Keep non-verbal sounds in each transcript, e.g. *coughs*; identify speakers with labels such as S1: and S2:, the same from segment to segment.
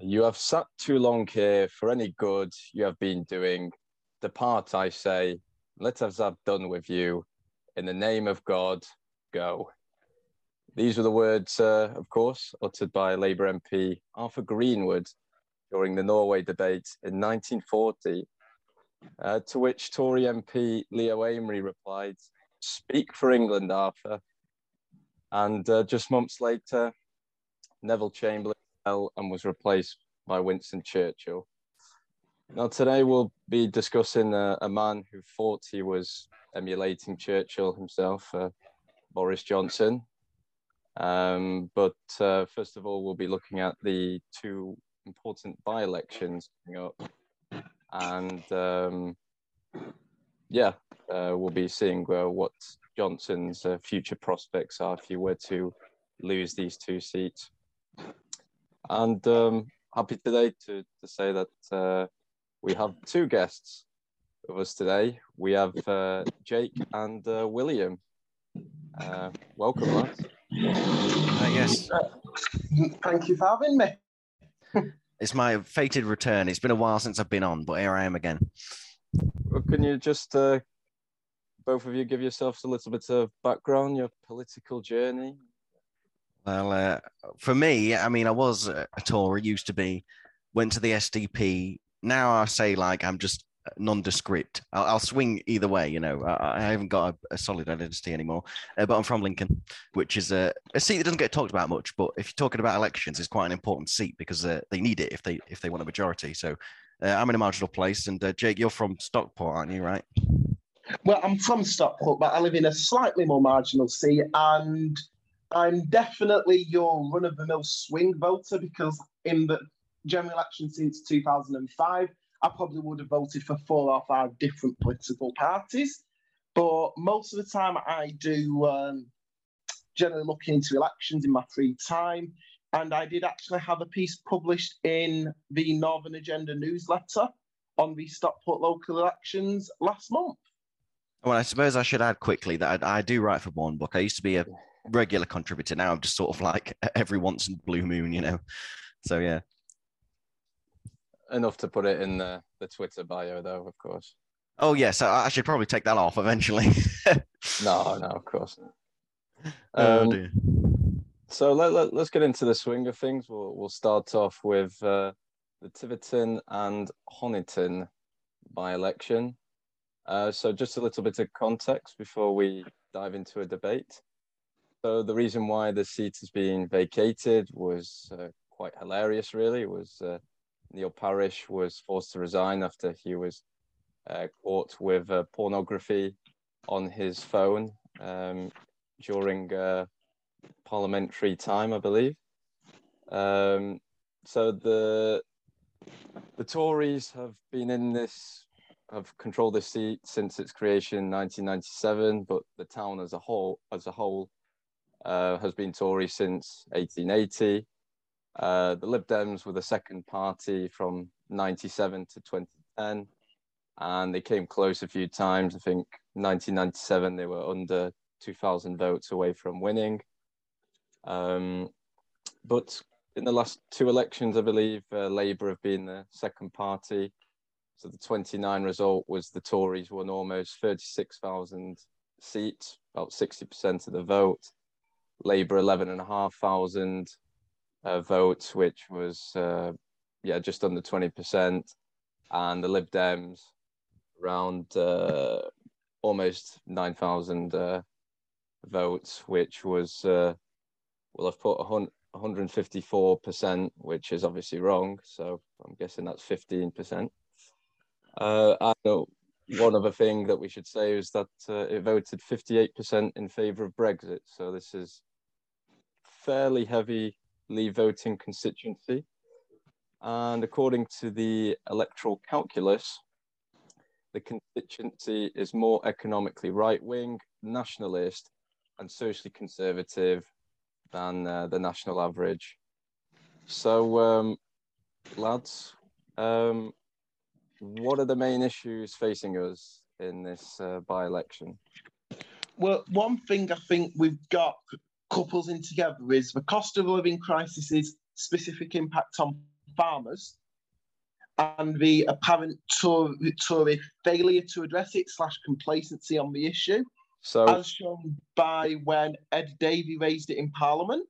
S1: You have sat too long here for any good you have been doing. Depart, I say, let us have done with you. In the name of God, go. These were the words, uh, of course, uttered by Labour MP Arthur Greenwood during the Norway debate in 1940, uh, to which Tory MP Leo Amery replied, Speak for England, Arthur. And uh, just months later, Neville Chamberlain and was replaced by Winston Churchill. Now, today we'll be discussing a, a man who thought he was emulating Churchill himself, uh, Boris Johnson. Um, but uh, first of all, we'll be looking at the two important by elections coming up. And um, yeah, uh, we'll be seeing uh, what Johnson's uh, future prospects are if he were to lose these two seats. And um, happy today to, to say that uh, we have two guests with us today. We have uh, Jake and uh, William. Uh, welcome, lads.
S2: Uh, yes,
S3: Thank you for having me.
S2: it's my fated return. It's been a while since I've been on, but here I am again.
S1: Well, Can you just, uh, both of you, give yourselves a little bit of background, your political journey?
S2: Well, uh, for me, I mean, I was a a Tory, used to be, went to the SDP. Now I say like I'm just nondescript. I'll, I'll swing either way, you know. I, I haven't got a, a solid identity anymore, uh, but I'm from Lincoln, which is a, a seat that doesn't get talked about much. But if you're talking about elections, it's quite an important seat because uh, they need it if they if they want a majority. So uh, I'm in a marginal place, and uh, Jake, you're from Stockport, aren't you? Right?
S3: Well, I'm from Stockport, but I live in a slightly more marginal seat, and I'm definitely your run of the mill swing voter because in the general election since 2005, I probably would have voted for four or five different political parties. But most of the time, I do um, generally look into elections in my free time. And I did actually have a piece published in the Northern Agenda newsletter on the Stockport local elections last month.
S2: Well, I suppose I should add quickly that I, I do write for one book. I used to be a regular contributor. Now I'm just sort of like *laughs* every once in a blue moon, you know. So yeah.
S1: Enough to put it in the, the Twitter bio, though, of course.
S2: Oh yeah, so I should probably take that off eventually. *laughs*
S1: No, no, of course not.
S2: oh
S1: Um,
S2: dear.
S1: So let, let, us get into the swing of things. We'll, we'll start off with uh, the Tiverton and Honiton by election. Uh, so just a little bit of context before we dive into a debate. So the reason why the seat has been vacated was uh, quite hilarious, really. It was uh, Neil Parish was forced to resign after he was uh, caught with uh, pornography on his phone um, during uh, parliamentary time, I believe. Um, so the the Tories have been in this, have controlled this seat since its creation in 1997, but the town as a whole, as a whole, uh, has been Tory since 1880. Uh, the Lib Dems were the second party from 97 to 2010, and they came close a few times. I think 1997 they were under 2,000 votes away from winning. Um, but in the last two elections, I believe uh, Labour have been the second party. So the 29 result was the Tories won almost 36,000 seats, about 60% of the vote. Labour 11,500 uh, votes, which was uh, yeah just under 20%, and the Lib Dems around uh, almost 9,000 uh, votes, which was uh, well, I've put a 154%, which is obviously wrong. So I'm guessing that's 15%. Uh, I know one other thing that we should say is that uh, it voted 58% in favour of Brexit. So this is fairly heavily voting constituency. And according to the electoral calculus, the constituency is more economically right wing, nationalist, and socially conservative than uh, the national average. So, um, lads, um, what are the main issues facing us in this uh, by election?
S3: Well, one thing I think we've got couples in together is the cost of living crisis's specific impact on farmers and the apparent Tory failure to address it slash complacency on the issue,
S1: So
S3: as shown by when Ed Davey raised it in Parliament.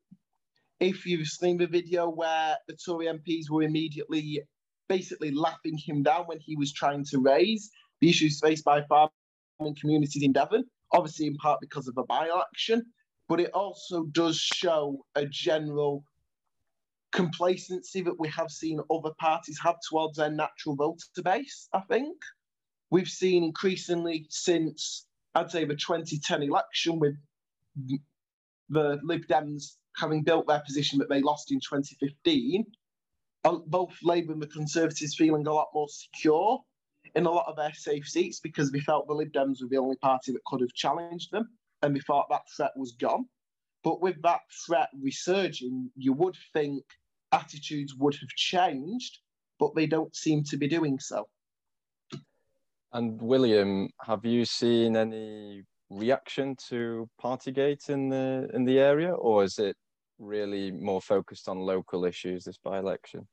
S3: If you've seen the video where the Tory MPs were immediately basically laughing him down when he was trying to raise the issues faced by farming communities in Devon, obviously in part because of a by-election, but it also does show a general complacency that we have seen other parties have towards their natural voter base, I think. We've seen increasingly since, I'd say, the 2010 election with the Lib Dems having built their position that they lost in 2015, uh, both Labour and the Conservatives feeling a lot more secure in a lot of their safe seats because they felt the Lib Dems were the only party that could have challenged them and we thought that threat was gone. But with that threat resurging, you would think attitudes would have changed, but they don't seem to be doing so.
S1: And William, have you seen any reaction to Partygate in the in the area, or is it really more focused on local issues this by-election?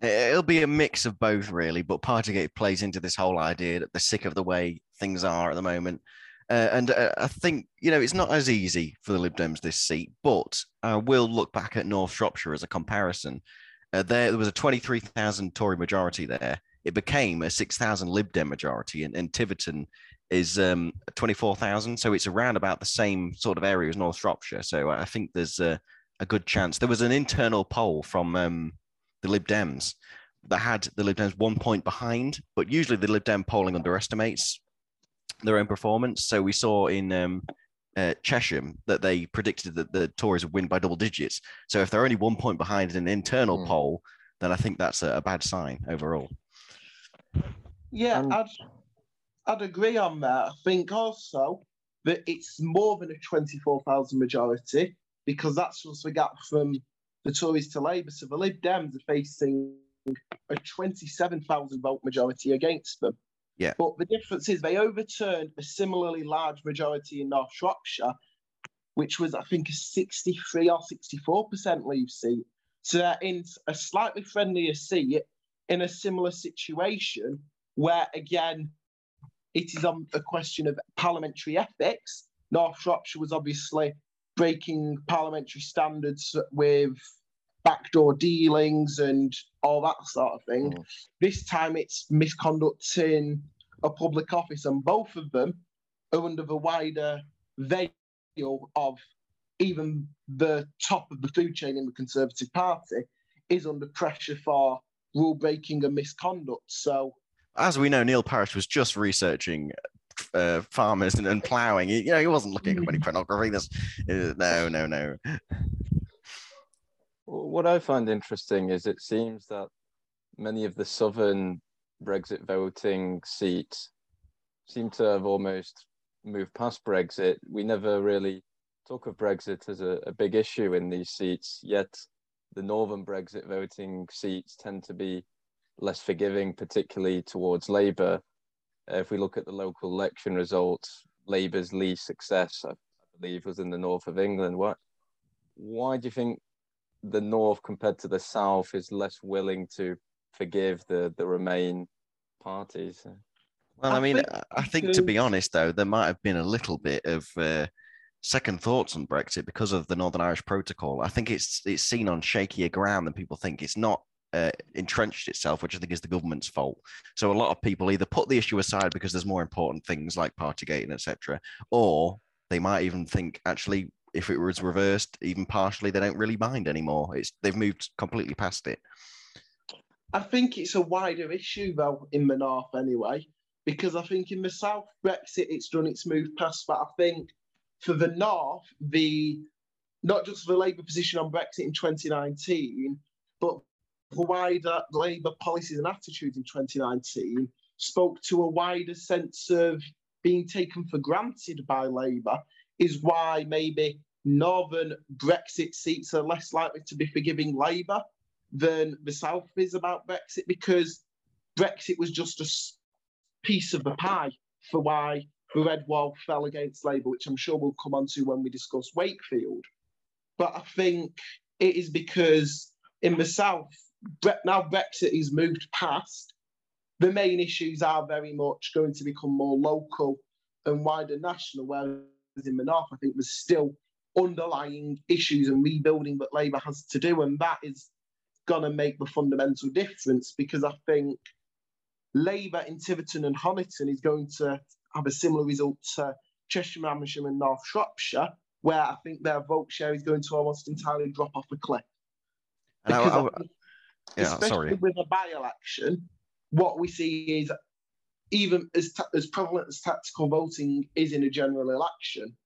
S2: It'll be a mix of both, really. But Partygate plays into this whole idea that they're sick of the way things are at the moment. Uh, and uh, I think, you know, it's not as easy for the Lib Dems this seat, but I will look back at North Shropshire as a comparison. Uh, there, there was a 23,000 Tory majority there. It became a 6,000 Lib Dem majority, and, and Tiverton is um, 24,000. So it's around about the same sort of area as North Shropshire. So I think there's a, a good chance. There was an internal poll from um, the Lib Dems that had the Lib Dems one point behind, but usually the Lib Dem polling underestimates their own performance. So we saw in um, uh, Chesham that they predicted that the Tories would win by double digits. So if they're only one point behind in an internal
S1: Mm.
S2: poll, then I think that's a, a bad sign overall.
S3: Yeah,
S1: Um,
S3: I'd, I'd agree on that. I think also that it's more than a 24,000 majority because that's just the gap from the Tories to Labour. So the Lib Dems are facing a 27,000 vote majority against them.
S2: Yeah.
S3: But the difference is they overturned a similarly large majority in North Shropshire, which was, I think, a 63 or 64% leave seat. So they're in a slightly friendlier seat in a similar situation where, again, it is on a question of parliamentary ethics. North Shropshire was obviously breaking parliamentary standards with backdoor dealings and all that sort of thing.
S1: Mm.
S3: This time it's misconduct in a public office, and both of them are under the wider veil of even the top of the food chain in the Conservative Party is under pressure for rule breaking and misconduct. So
S2: As we know, Neil Parish was just researching uh, farmers and, and ploughing. He, you know, he wasn't looking at any pornography. That's, uh, no, no, no.
S1: What I find interesting is it seems that many of the southern Brexit voting seats seem to have almost moved past Brexit. We never really talk of Brexit as a, a big issue in these seats, yet the northern Brexit voting seats tend to be less forgiving, particularly towards Labour. Uh, if we look at the local election results, Labour's least success, I believe, was in the north of England. What? Why do you think the north compared to the south is less willing to forgive the the remain parties?
S2: Well, I,
S3: I
S2: mean,
S3: think
S2: I- I think to be honest, though, there might have been a little bit of uh, second thoughts on Brexit because of the Northern Irish Protocol. I think it's it's seen on shakier ground than people think. It's not uh, entrenched itself, which I think is the government's fault. So a lot of people either put the issue aside because there's more important things like Partygate and etc., or they might even think actually if it was reversed even partially, they don't really mind anymore. It's they've moved completely past it.
S3: I think it's a wider issue though in the north anyway, because I think in the south Brexit it's done its move past, but I think for the north the not just the Labour position on Brexit in 2019, but the wider Labour policies and attitudes in 2019 spoke to a wider sense of being taken for granted by Labour, is why maybe northern Brexit seats are less likely to be forgiving Labour than the South is about Brexit because Brexit was just a piece of the pie for why the Red Wall fell against Labour, which I'm sure we'll come on to when we discuss Wakefield. But I think it is because in the South, now Brexit is moved past, the main issues are very much going to become more local and wider national, in the north, I think there's still underlying issues and rebuilding that Labour has to do, and that is going to make the fundamental difference because I think Labour in Tiverton and Honiton is going to have a similar result to Chesham, Amersham, and North Shropshire, where I think their vote share is going to almost entirely drop off a cliff.
S2: Because I, I, yeah,
S3: especially
S2: sorry.
S3: with a by-election, what we see is even as ta- as prevalent as tactical voting is in a general election,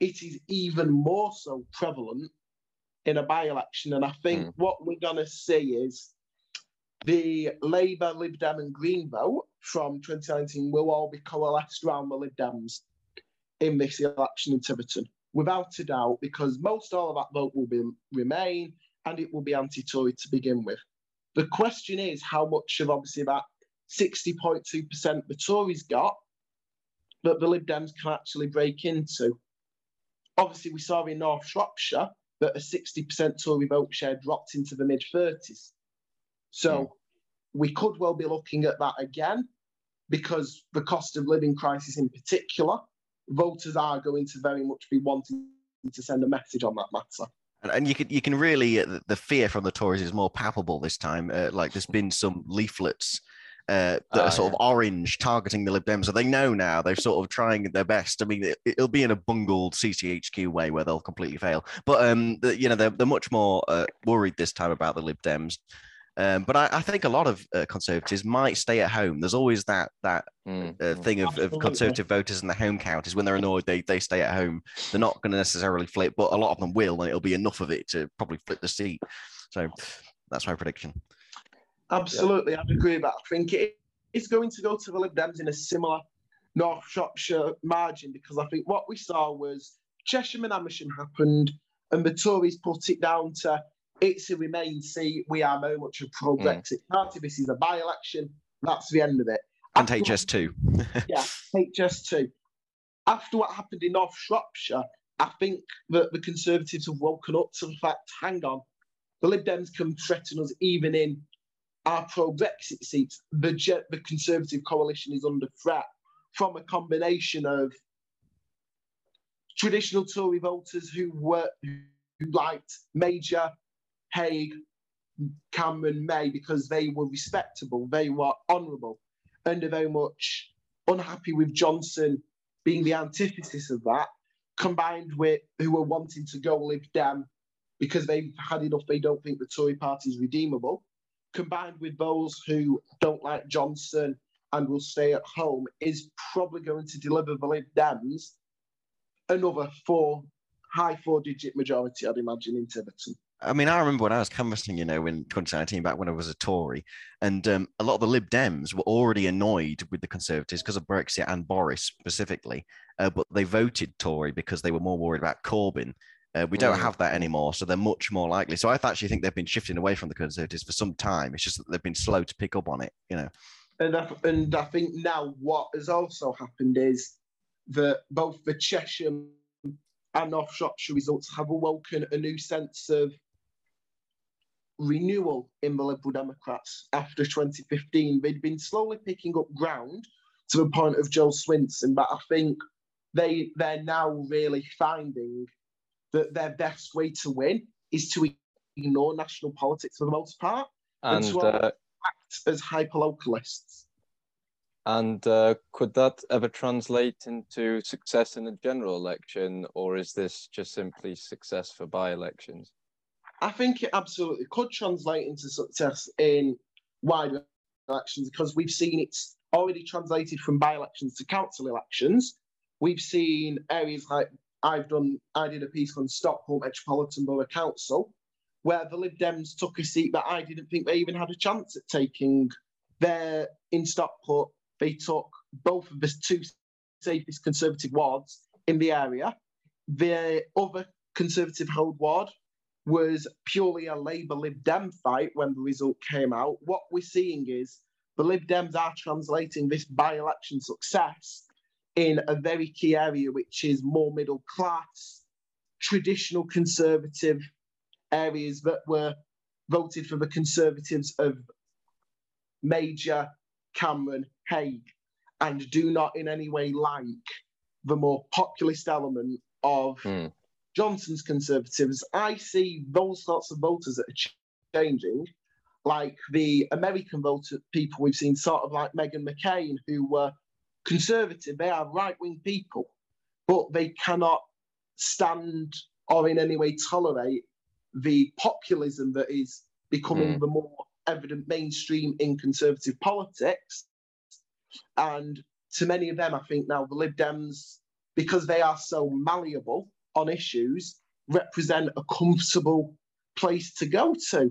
S3: it is even more so prevalent in a by-election. And I think
S1: Mm.
S3: what we're going to see is the Labour, Lib Dem, and Green vote from 2019 will all be coalesced around the Lib Dems in this election in Tiverton, without a doubt, because most all of that vote will be remain and it will be anti-Tory to begin with. The question is how much of obviously that 60.2% the Tories got that the Lib Dems can actually break into. Obviously, we saw in North Shropshire that a 60% Tory vote share dropped into the mid 30s. So we could well be looking at that again because the cost of living crisis in particular, voters are going to very much be wanting to send a message on that matter.
S2: And, and you can you can really uh, the, the fear from the Tories is more palpable this time. Uh, like there's been some leaflets uh, that
S1: Ah,
S2: are sort
S1: yeah.
S2: of orange targeting the Lib Dems, so they know now they're sort of trying their best. I mean, it, it'll be in a bungled CCHQ way where they'll completely fail, but um, the, you know they're they're much more uh, worried this time about the Lib Dems. Um, but I, I think a lot of uh, conservatives might stay at home. There's always that that
S1: Mm,
S2: uh,
S1: mm.
S2: thing of, of conservative voters and the home counties when they're annoyed they they stay at home they're not going to necessarily flip but a lot of them will and it'll be enough of it to probably flip the seat so that's my prediction
S3: Absolutely, I'd agree with that. I think it is going to go to the Lib Dems in a similar North Shropshire margin because I think what we saw was Chesham and Amersham happened, and the Tories put it down to it's a Remain seat. We are very much a pro Brexit party. This is a by election. That's the end of it.
S2: and
S3: After
S2: HS2 *laughs*
S3: yeah, HS2. After what happened in North Shropshire, I think that the Conservatives have woken up to the fact hang on, the Lib Dems can threaten us even in our pro Brexit seats. The, the Conservative coalition is under threat from a combination of traditional Tory voters who were who liked Major, Hague, Cameron, May because they were respectable, they were honourable, and are very much unhappy with Johnson being the antithesis of that, combined with who are wanting to go Lib Dem because they've had enough, they don't think the Tory party is redeemable, combined with those who don't like Johnson and will stay at home, is probably going to deliver the Lib Dems another four, high four digit majority, I'd imagine, in Tiverton.
S2: I mean, I remember when I was canvassing, you know, in 2019, back when I was a Tory, and um, a lot of the Lib Dems were already annoyed with the Conservatives because of Brexit and Boris specifically, uh, but they voted Tory because they were more worried about Corbyn. Uh, we don't
S1: Mm.
S2: have that anymore, so they're much more likely. So I actually think they've been shifting away from the Conservatives for some time. It's just that they've been slow to pick up on it, you know.
S3: And I, and I think now what has also happened is that both the Chesham and North Shropshire results have awoken a new sense of renewal in the Liberal Democrats after 2015. They'd been slowly picking up ground to the point of Jo Swinson, but I think they they're now really finding that their best way to win is to ignore national politics for the most part
S1: And
S3: so-
S1: uh,
S3: act as hyperlocalists.
S1: and uh, could that ever translate into success in a general election, or is this just simply success for by-elections?
S3: I think it absolutely could translate into success in wider elections because we've seen it's already translated from by elections to council elections. We've seen areas like I've done, I did a piece on Stockport Metropolitan Borough Council where the Lib Dems took a seat that I didn't think they even had a chance at taking. There in Stockport, they took both of the two safest Conservative wards in the area. The other Conservative held ward was purely a Labour Lib Dem fight when the result came out. What we're seeing is the Lib Dems are translating this by election success in a very key area, which is more middle class, traditional conservative areas that were voted for the Conservatives of Major, Cameron, Hague, and do not in any way like the more populist element of
S1: Hmm.
S3: Johnson's Conservatives. I see those sorts of voters that are ch- changing, like the American voter people we've seen, sort of like Meghan McCain, who were conservative. They are right wing people, but they cannot stand or in any way tolerate the populism that is becoming
S1: Mm.
S3: the more evident mainstream in conservative politics. And to many of them, I think now the Lib Dems, because they are so malleable on issues, represent a comfortable place to go to.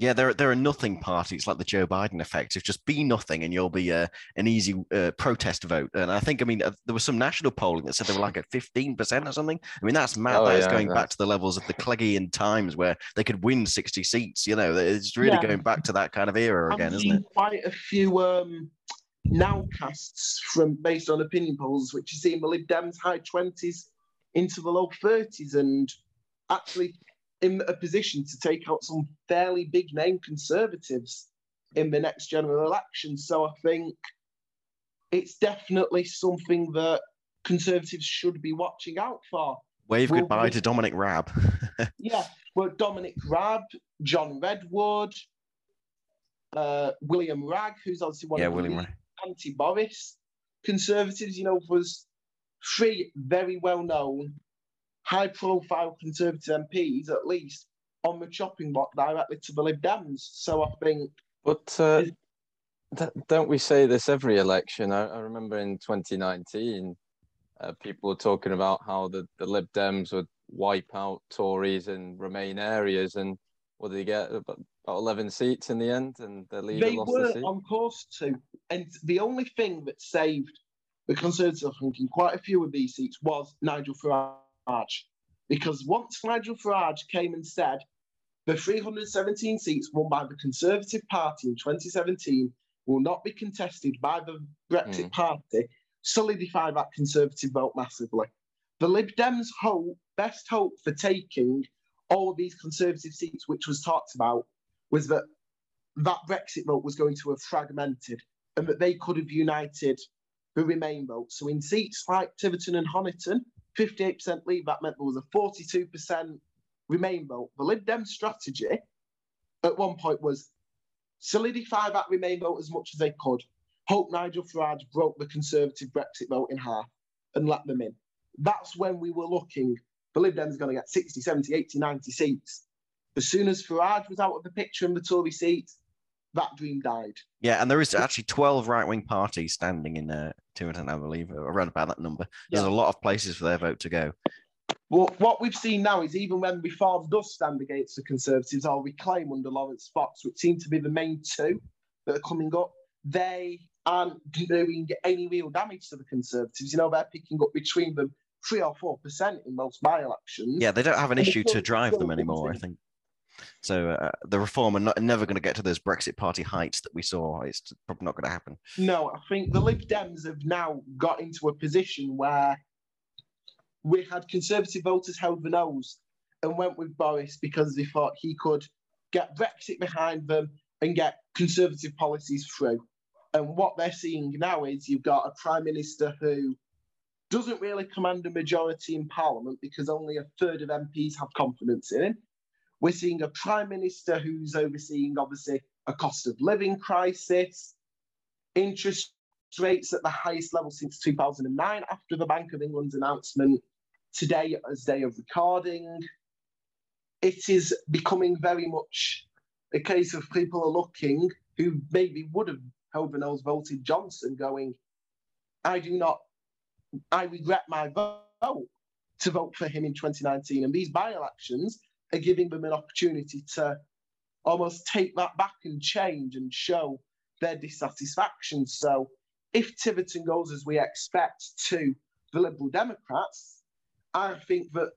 S2: Yeah, there there are nothing parties like the Joe Biden effect. If just be nothing and you'll be uh, an easy uh, protest vote. And I think, I mean, uh, there was some national polling that said they were like at fifteen percent or something. I mean, that's mad.
S1: Oh,
S2: that is
S1: yeah,
S2: going back to the levels of the Cleggian times where they could win sixty seats. You know, it's really
S3: Yeah.
S2: going back to that kind of era again,
S3: I've
S2: isn't it?
S3: quite a few um, nowcasts from based on opinion polls, which is seeing the Lib Dems high twenties into the low thirties, and actually in a position to take out some fairly big name conservatives in the next general election. So I think it's definitely something that conservatives should be watching out for.
S2: Wave
S3: Well,
S2: goodbye
S3: we-
S2: to Dominic Raab. *laughs*
S3: Yeah, well, Dominic Raab, John Redwood, uh, William Wragg, who's obviously one
S2: yeah,
S3: of the
S2: William.
S3: lead
S2: Ra-
S3: anti-Boris conservatives. You know, was three very well-known, high-profile conservative MPs, at least, on the chopping block directly to the Lib Dems. So I think
S1: But uh, th- don't we say this every election? I, I remember in 2019, uh, people were talking about how the, the Lib Dems would wipe out Tories in Remain areas, and what did they get? About, about 11 seats in the end, and the leader
S3: they
S1: lost
S3: were
S1: the seat.
S3: on course to. And the only thing that saved the Conservatives, I think, in quite a few of these seats was Nigel Farage. Because once Nigel Farage came and said the 317 seats won by the Conservative Party in 2017 will not be contested by the Brexit
S1: Mm.
S3: Party, solidified that Conservative vote massively. The Lib Dems' hope, best hope for taking all of these Conservative seats, which was talked about, was that that Brexit vote was going to have fragmented and that they could have united the Remain vote. So in seats like Tiverton and Honiton, 58% leave, that meant there was a 42% Remain vote. The Lib Dem strategy at one point was solidify that Remain vote as much as they could. Hope Nigel Farage broke the Conservative Brexit vote in half and let them in. That's when we were looking. The Lib Dems are going to get 60, 70, 80, 90 seats. As soon as Farage was out of the picture in the Tory seats, that dream died.
S2: Yeah, and there is actually 12 right wing parties standing in uh, Tiverton, I believe, around about that number. There's
S3: Yeah.
S2: a lot of places for their vote to go.
S3: Well, what we've seen now is even when Reform does stand against the Conservatives or reclaim under Laurence Fox, which seem to be the main two that are coming up, they aren't doing any real damage to the Conservatives. You know, they're picking up between them three or four percent in most by-elections.
S2: Yeah, they don't have an
S3: And
S2: issue to drive them anymore, I think. So uh, the reform are not, never going to get to those Brexit Party heights that we saw. It's probably not going to happen.
S3: No, I think the Lib Dems have now got into a position where we had Conservative voters held the nose and went with Boris because they thought he could get Brexit behind them and get Conservative policies through. And what they're seeing now is you've got a Prime Minister who doesn't really command a majority in Parliament because only a third of MPs have confidence in him. We're seeing a Prime Minister who's overseeing, obviously, a cost of living crisis, interest rates at the highest level since 2009 after the Bank of England's announcement today as day of recording. It is becoming very much a case of people are looking who maybe would have the nose voted Johnson going, I do not, I regret my vote to vote for him in 2019. And these by elections are giving them an opportunity to almost take that back and change and show their dissatisfaction. So if Tiverton goes as we expect to the Liberal Democrats, I think that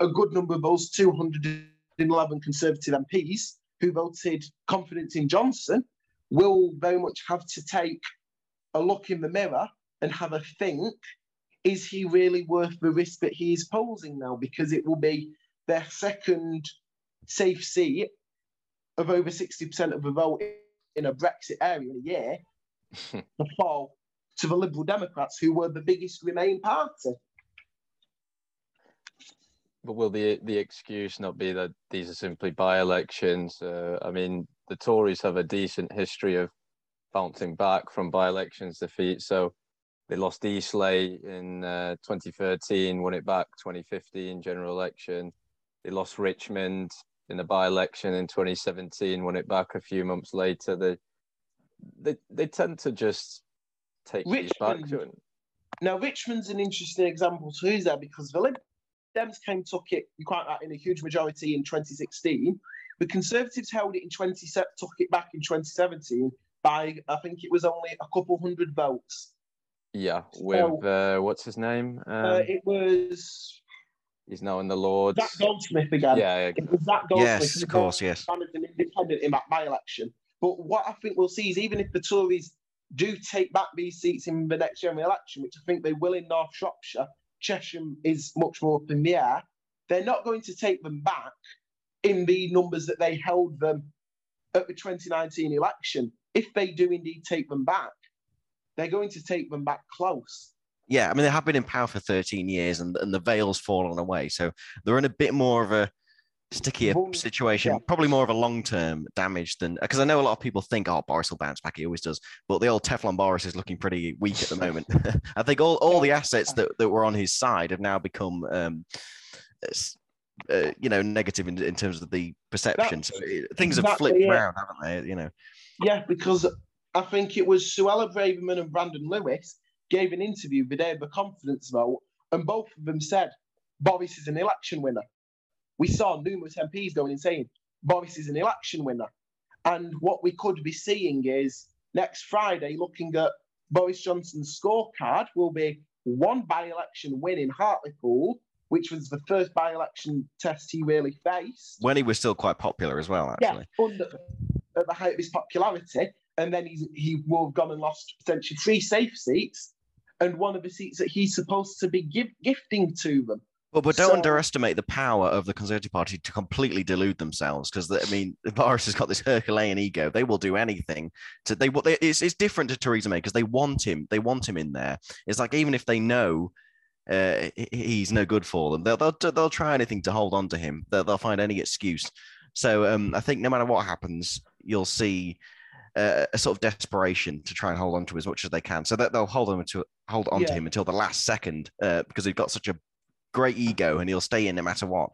S3: a good number of those 211 Conservative MPs who voted confidence in Johnson will very much have to take a look in the mirror and have a think is he really worth the risk that he is posing now? Because it will be their second safe seat of over 60% of the vote in a Brexit area in a year *laughs* to fall to the Liberal Democrats, who were the biggest Remain party.
S1: But will the the excuse not be that these are simply by-elections? Uh, I mean, the Tories have a decent history of bouncing back from by-elections defeat. So they lost Eastleigh in uh, 2013, won it back 2015 general election. They lost Richmond in the by-election in 2017, won it back a few months later. They they they tend to just take these back.
S3: Richmond- Now, Richmond's an interesting example too, is there? Because the Lib Dems came took it you quite right in a huge majority in 2016. The Conservatives held it in 20 took it back in 2017 by I think it was only a couple hundred votes.
S1: Yeah, with uh, what's his name? Um,
S3: uh, it was
S1: he's now in the Lords.
S3: Zac Goldsmith again.
S1: Yeah,
S3: It was Zac Goldsmith.
S2: Yes, of course, yes.
S3: an independent in that by-election. But what I think we'll see is even if the Tories do take back these seats in the next general election, which I think they will in North Shropshire, Chesham is much more up in the air. They're not going to take them back in the numbers that they held them at the 2019 election. If they do indeed take them back, they're going to take them back close.
S2: Yeah, I mean they have been in power for 13 years, and, and the veil's fallen away, so they're in a bit more of a stickier situation,
S3: yeah.
S2: probably more of a long-term damage than because I know a lot of people think, oh, Boris will bounce back, he always does, but the old Teflon Boris is looking pretty weak at the *laughs* moment. *laughs* I think all, all the assets that, that were on his side have now become, um, uh, you know, negative in, in terms of the perception. So it, things have flipped
S3: it.
S2: around, haven't they? You know.
S3: Yeah, because I think it was Suella Braverman and Brandon Lewis gave an interview the day of the confidence vote, and both of them said Boris is an election winner. We saw numerous MPs going and saying Boris is an election winner. And what we could be seeing is next Friday, looking at Boris Johnson's scorecard, will be one by election win in Hartlepool, which was the first by election test he really faced
S2: When he was still quite popular as well, actually.
S3: yeah, under, at the height of his popularity, and then he's, he will have gone and lost potentially three safe seats, and one of the seats that he's supposed to be give, gifting to them.
S2: But but don't
S3: So-
S2: underestimate the power of the Conservative Party to completely delude themselves because I mean Boris has got this Herculean ego. They will do anything to they. what they it's, it's different to Theresa May because they want him. They want him in there. It's like even if they know uh, he's no good for them, they'll they'll, they'll try anything to hold on to him. They'll, they'll find any excuse. So um, I think no matter what happens, you'll see. Uh, a sort of desperation to try and hold on to as much as they can, so that they'll hold on to hold on to him until the last second, uh, because he's got such a great ego and he'll stay in no matter what.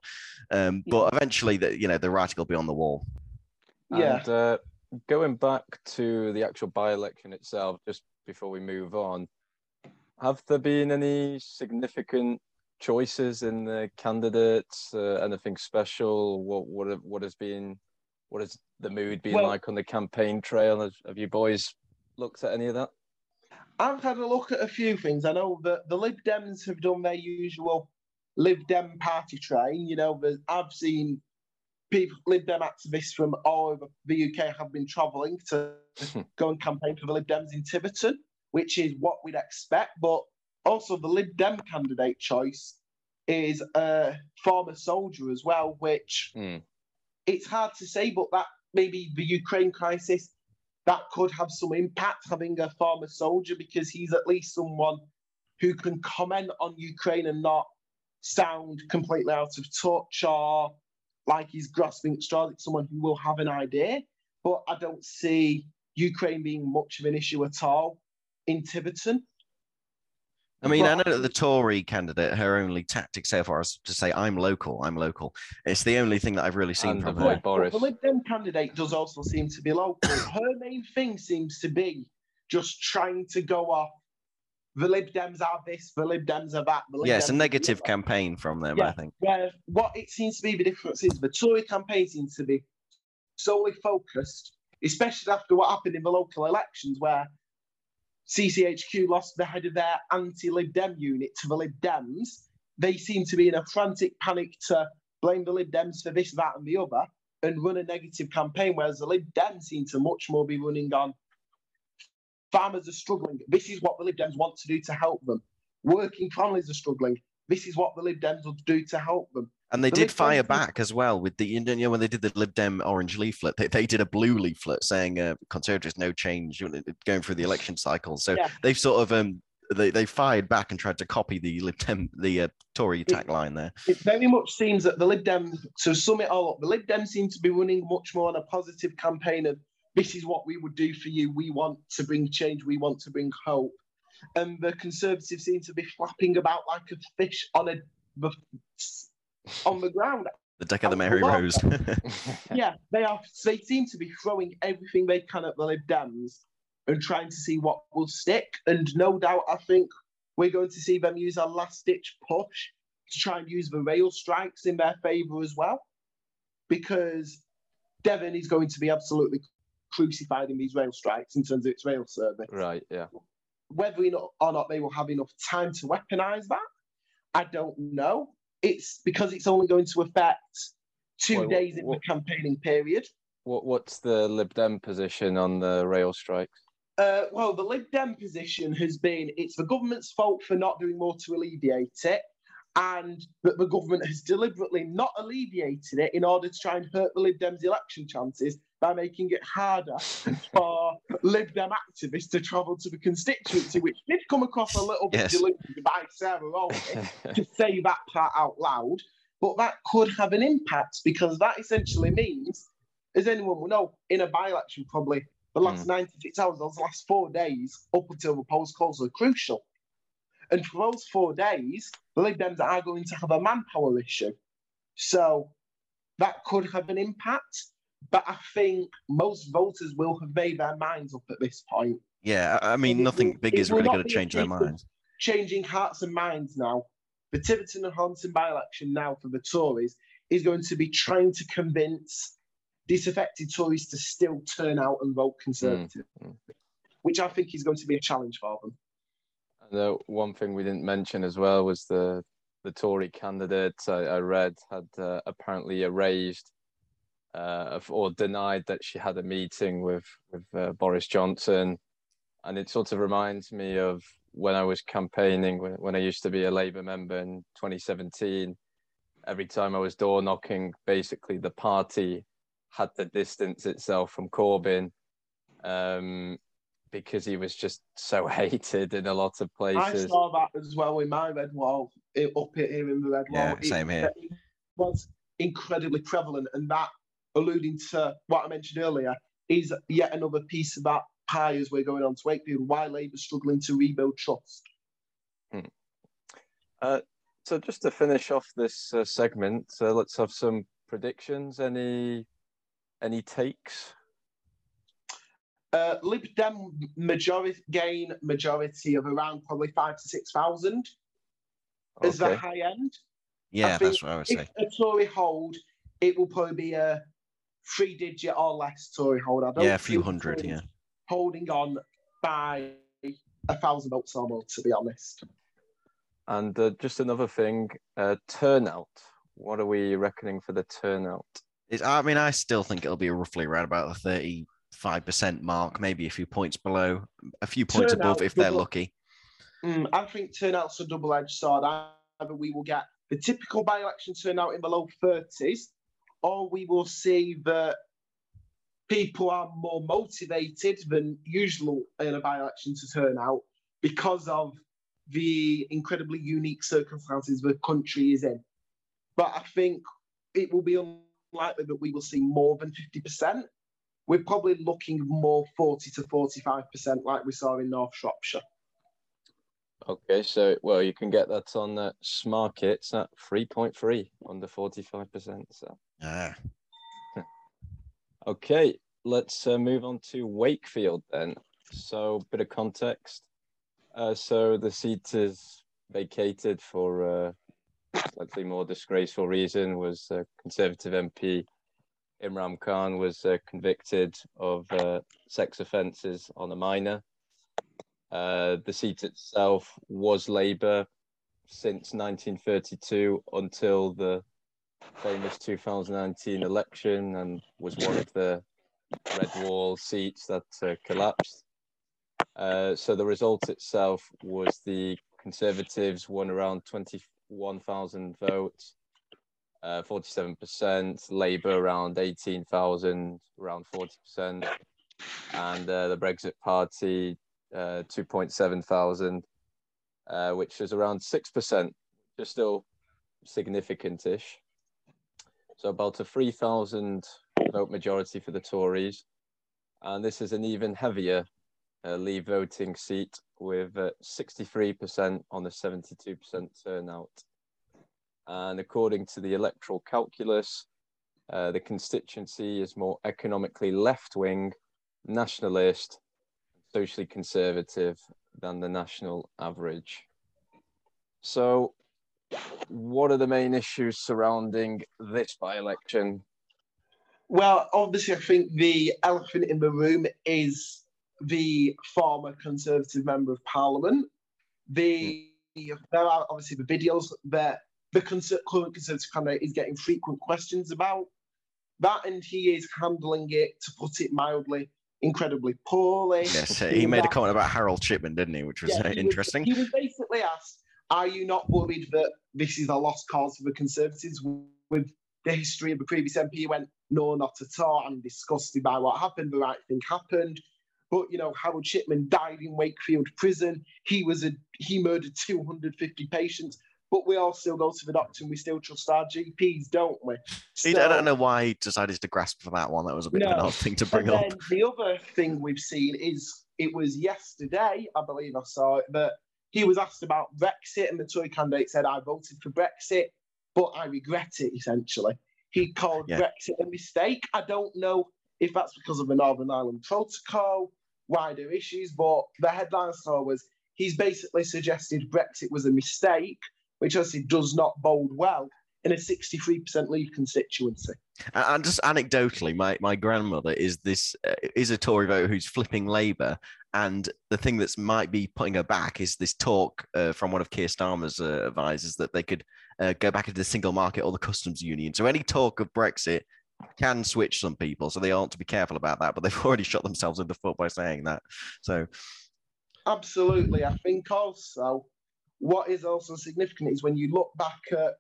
S2: Um, but eventually, the you know the writing will be on the wall.
S3: Yeah.
S1: And uh, going back to the actual by-election itself, just before we move on, have there been any significant choices in the candidates? Uh, anything special? What what what has been what has the mood been
S3: Well-
S1: like on the campaign trail? Have, have you boys looked at any of that?
S3: I've had a look at a few things. I know that the Lib Dems have done their usual Lib Dem party train. You know, I've seen people, Lib Dem activists from all over the UK have been travelling to *laughs* go and campaign for the Lib Dems in Tiverton, which is what we'd expect. But also, the Lib Dem candidate choice is a former soldier as well, which
S1: Hmm.
S3: It's hard to say, but that maybe the Ukraine crisis that could have some impact having a former soldier because he's at least someone who can comment on Ukraine and not sound completely out of touch or like he's grasping at straws. It's someone who will have an idea, but I don't see Ukraine being much of an issue at all in Tiverton.
S2: I mean, I know that the Tory candidate, her only tactic so far is to say, "I'm local, I'm local." It's the only thing that I've really seen from her.
S1: Boris.
S3: But the Lib Dem candidate does also seem to be local. *coughs* Her main thing seems to be just trying to go off. The Lib Dems are this, the Lib Dems are that. The Lib
S2: Yeah, it's a
S3: Dems are the
S2: negative campaign from them, I think.
S3: Where what it seems to be the difference is the Tory campaign seems to be solely focused, especially after what happened in the local elections, where CCHQ lost the head of their anti-Lib Dem unit to the Lib Dems. They seem to be in a frantic panic to blame the Lib Dems for this, that, and the other, and run a negative campaign. Whereas the Lib Dems seem to much more be running on farmers are struggling. This is what the Lib Dems want to do to help them. Working families are struggling. This is what the Lib Dems will do to help them.
S2: And they
S3: The
S2: did fire back as well with the you know when they did the Lib Dem orange leaflet, they, they did a blue leaflet saying uh, Conservatives no change going through the election cycle. So
S3: Yeah.
S2: they've sort of um they, they fired back and tried to copy the Lib Dem the uh, Tory tagline there.
S3: it very much seems that the Lib Dem, to sum it all up, the Lib Dem seem to be running much more on a positive campaign of this is what we would do for you. We want to bring change. We want to bring hope. And the Conservatives seem to be flapping about like a fish on a on the ground.
S2: The deck of the Mary. Rose. *laughs*
S3: Yeah, they are. They seem to be throwing everything they can at the Lib Dems and trying to see what will stick. And no doubt, I think we're going to see them use a last-ditch push to try and use the rail strikes in their favour as well, because Devon is going to be absolutely crucified in these rail strikes in terms of its rail service.
S1: right, yeah.
S3: Whether or not, or not they will have enough time to weaponise that, I don't know. It's because it's only going to affect two days in
S1: what-
S3: the campaigning period.
S1: What what's the Lib Dem position on the rail strikes?
S3: Uh, well, the Lib Dem position has been it's the government's fault for not doing more to alleviate it, and that the government has deliberately not alleviated it in order to try and hurt the Lib Dems' election chances by making it harder for Lib Dem activists to travel to the constituency, which did come across a little bit
S2: Yes.
S3: deluded by Sarah Rowley *laughs* to say that part out loud, but that could have an impact because that essentially means, as anyone will know, in a by election, probably the last hmm. 96 hours, those last four days up until the polls close are crucial. And for those four days, the Lib Dems are going to have a manpower issue. So that could have an impact. But I think most voters will have made their minds up at this point
S2: yeah, I I mean
S3: it
S2: nothing
S3: will-
S2: big
S3: it
S2: is
S3: will
S2: really going to change their minds.
S3: changing hearts and minds now. The Tiverton and Honiton by election now for the Tories is going to be trying to convince disaffected Tories to still turn out and vote Conservative,
S1: mm.
S3: which I think is going to be a challenge for them.
S1: And uh, one thing we didn't mention as well was the the Tory candidate I, I read had uh, apparently erased uh, or denied that she had a meeting with with uh, Boris Johnson, and it sort of reminds me of when I was campaigning when, when I used to be a Labour member in 2017. Every time I was door knocking, basically the party had to distance itself from Corbyn um, because he was just so *laughs* hated in a lot of places.
S3: I
S1: places.
S3: saw that as well in my red wall, up here in the red wall.
S2: Yeah, same here.
S3: It was incredibly prevalent, and that, alluding to what I mentioned earlier, is yet another piece of that pie as we're going on to Wakefield. Why Labour's struggling to rebuild trust.
S1: So just to finish off this uh, segment, uh, let's have some predictions. Any any takes?
S3: Uh, Lib Dem majority gain majority of around probably five to six thousand is the high end.
S2: Yeah, that's what I would say.
S3: If a Tory hold, it will probably be a three digit or less Tory hold. I don't
S2: Yeah, a few hundred.
S3: Tories
S2: Yeah.
S3: holding on by a thousand votes or more, to be honest.
S1: And uh, just another thing, uh, turnout. What are we reckoning for the turnout?
S2: It's, I mean, I still think it'll be roughly around about the thirty-five percent mark, maybe a few points below, a few points
S3: Turnout
S2: above if they're
S3: double-
S2: lucky.
S3: Mm, I think turnout's a double edged sword. Either we will get the typical by election turnout in the low 30s, or we will see that people are more motivated than usual in a by election to turn out because of the incredibly unique circumstances the country is in. But I think it will be unlikely that we will see more than 50%. We're probably looking more 40 to 45% like we saw in North Shropshire.
S1: Okay, so well, you can get that on uh, Smarkets at three point three under forty five percent. So
S2: Ah,
S1: okay, let's uh, move on to Wakefield then. So, bit of context. Uh, so the seat is vacated for uh, slightly more disgraceful reason. Was uh, Conservative MP Imran Khan was uh, convicted of uh, sex offences on a minor. The seat itself was Labour since 1932 until the famous 2019 election and was one of the red wall seats that uh, collapsed. Uh, so the result itself was the Conservatives won around 21,000 votes uh, 47%, Labour around 18,000, around 40%, and uh, the Brexit Party uh, 2.7 thousand, uh, which is around 6%, just still significant-ish. So about a 3,000 vote majority for the Tories. And this is an even heavier uh, Leave voting seat with 63% on the 72% turnout. And according to the electoral calculus, uh, the constituency is more economically left wing, nationalist, socially conservative than the national average. So, what are the main issues surrounding this by election?
S3: Well, obviously, I think the elephant in the room is the former Conservative Member of Parliament. The there are obviously the videos that the current Conservative candidate is getting frequent questions about that, and he is handling it, to put it mildly, incredibly poorly.
S2: Yes, he made a comment about Harold Shipman, didn't he? Which was yeah, he interesting.
S3: Was, he was basically asked, "Are you not worried that this is a lost cause for the Conservatives with the history of the previous MP?" He went, "No, not at all. I'm disgusted by what happened. The right thing happened." But you know, Harold Shipman died in Wakefield prison. He was a he murdered 250 patients. But we all still go to the doctor and we still trust our GPs, don't we?
S2: So, I don't know why he decided to grasp for that one. That was a bit no. of an odd thing to bring
S3: and
S2: up.
S3: the other thing we've seen is it was yesterday, I believe I saw it, that he was asked about Brexit and the Tory candidate said, I voted for Brexit, but I regret it, essentially. He called yeah. Brexit a mistake. I don't know if that's because of the Northern Ireland Protocol wider issues. But the headline story was he's basically suggested Brexit was a mistake, which obviously does not bode well in a 63% Leave constituency.
S2: And just anecdotally, my, my grandmother is this uh, is a Tory voter who's flipping Labour, and the thing that's might be putting her back is this talk uh, from one of Keir Starmer's uh, advisors that they could uh, go back into the single market or the customs union. So any talk of Brexit can switch some people, so they ought to be careful about that. But *laughs* they've already shot themselves in the foot by saying that. So,
S3: absolutely, I think also what is also significant is when you look back at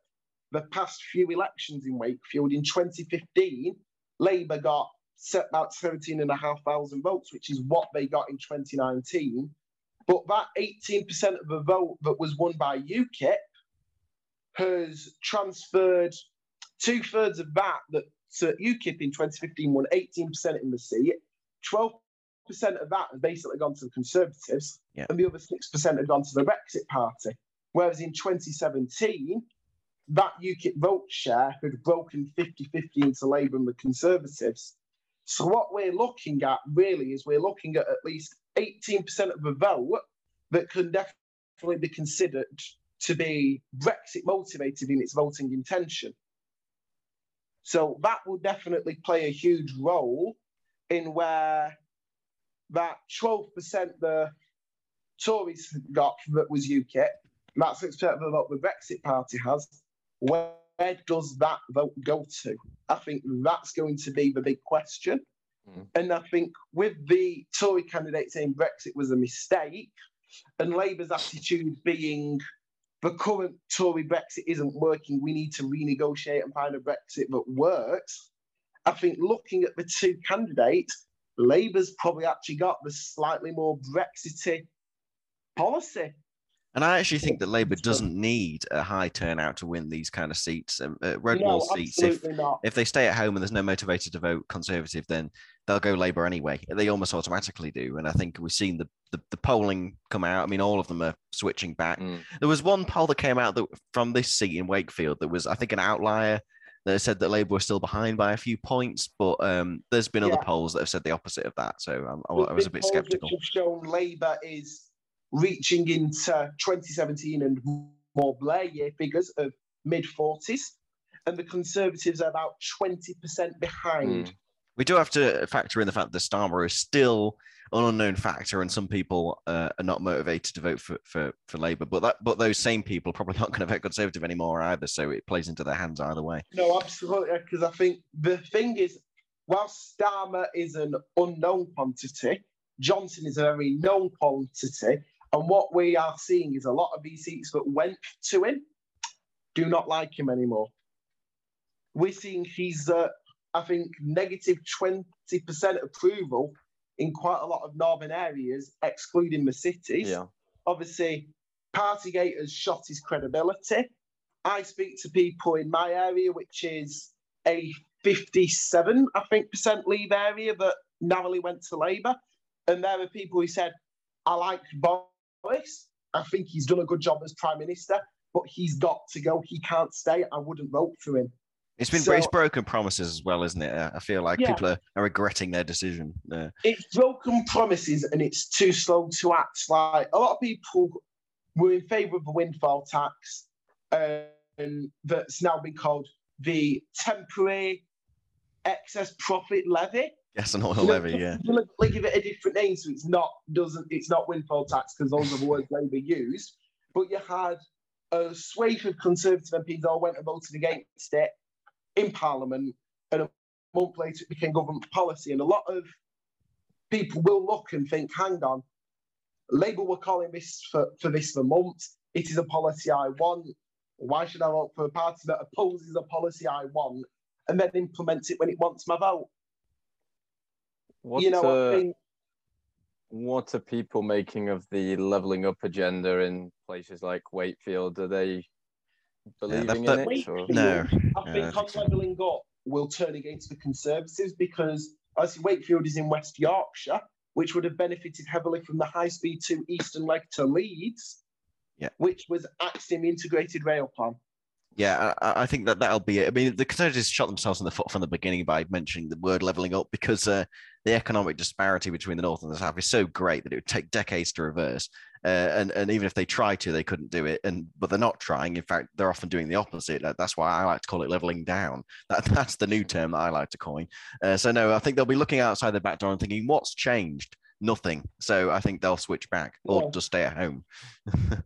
S3: the past few elections in Wakefield in 2015, Labour got set about 17,500 votes, which is what they got in 2019. But that 18% of the vote that was won by UKIP has transferred two thirds of that that so UKIP in 2015 won 18% in the seat. 12% of that has basically gone to the Conservatives, yeah. and the other 6% have gone to the Brexit Party. Whereas in 2017, that UKIP vote share had broken 50 50 into Labour and the Conservatives. So, what we're looking at really is we're looking at at least 18% of the vote that can definitely be considered to be Brexit motivated in its voting intention. So that will definitely play a huge role in where that 12% the Tories got that was UKIP, that 6% of the vote the Brexit Party has, where, where does that vote go to? I think that's going to be the big question. Mm. And I think with the Tory candidate saying Brexit was a mistake and Labour's attitude being the current Tory Brexit isn't working. We need to renegotiate and find a Brexit that works. I think looking at the two candidates, Labour's probably actually got the slightly more Brexity policy.
S2: And I actually think that Labour doesn't need a high turnout to win these kind of seats, um, uh, red no, wall seats. If, not. if they stay at home and there's no motivator to vote Conservative, then they'll go Labour anyway. They almost automatically do. And I think we've seen the, the, the polling come out. I mean, all of them are switching back. Mm. There was one poll that came out that from this seat in Wakefield that was, I think, an outlier that said that Labour were still behind by a few points, but um, there's been yeah. other polls that have said the opposite of that. So um, I, I was a bit sceptical.
S3: Shown Labour is reaching into 2017 and more Blair year figures of mid 40s, and the Conservatives are about 20% behind. Mm.
S2: We do have to factor in the fact that Starmer is still an unknown factor, and some people uh, are not motivated to vote for, for, for Labour. But that, but those same people are probably *laughs* not going to vote Conservative anymore either. So it plays into their hands either way.
S3: No, absolutely. Because I think the thing is, while Starmer is an unknown quantity, Johnson is a very known quantity, and what we are seeing is a lot of these seats that went to him do not like him anymore. we're seeing he's, uh, I think, negative 20% approval in quite a lot of northern areas, excluding the cities.
S1: Yeah.
S3: Obviously, Partygate has shot his credibility. I speak to people in my area, which is a 57, I think, percent leave area that narrowly went to Labour. And there are people who said, I like Boris. I think he's done a good job as Prime Minister, but he's got to go. He can't stay. I wouldn't vote for him.
S2: It's been
S3: So-
S2: it's broken promises as well, isn't it? I feel like
S3: Yeah.
S2: people are, are regretting their decision. Uh,
S3: It's broken promises and it's too slow to act. Like a lot of people were in favour of the windfall tax, and that's now been called the temporary excess profit levy.
S2: Gas and oil
S3: You know,
S2: levy, yeah.
S3: We'll give it a different name, so it's not doesn't it's not windfall tax because those are the words Labour used. But you had a swathe of Conservative MPs all went and voted against it in Parliament, and a month later it became government policy. And a lot of people will look and think, "Hang on, Labour were calling this for, for this for months. It is a policy I want. Why should I vote for a party that opposes a policy I want and then implements it when it wants my vote?"
S1: What,
S3: you know,
S1: uh,
S3: I think
S1: what are people making of the leveling up agenda in places like Wakefield? Are they believing
S2: that-
S1: in it?
S3: Wakefield-
S1: Or?
S2: No.
S3: I
S2: Yeah,
S3: think
S2: think
S3: on levelling up will turn against the Conservatives because obviously Wakefield is in West Yorkshire, which would have benefited heavily from the high speed to Eastern Leg to Leeds,
S2: Yeah.
S3: which was axed in the integrated rail plan.
S2: Yeah, I, I think that that'll be it. I mean, the Conservatives shot themselves in the foot from the beginning by mentioning the word levelling up because uh, the economic disparity between the North and the South is so great that it would take decades to reverse. Uh, and and even if they try to, they couldn't do it. And but they're not trying. In fact, they're often doing the opposite. That's why I like to call it levelling down. *laughs* That, that's the new term that I like to coin. Uh, so no, I think they'll be looking outside the back door and thinking, what's changed? Nothing. So I think they'll switch back or
S3: Yeah.
S2: just stay at home. *laughs*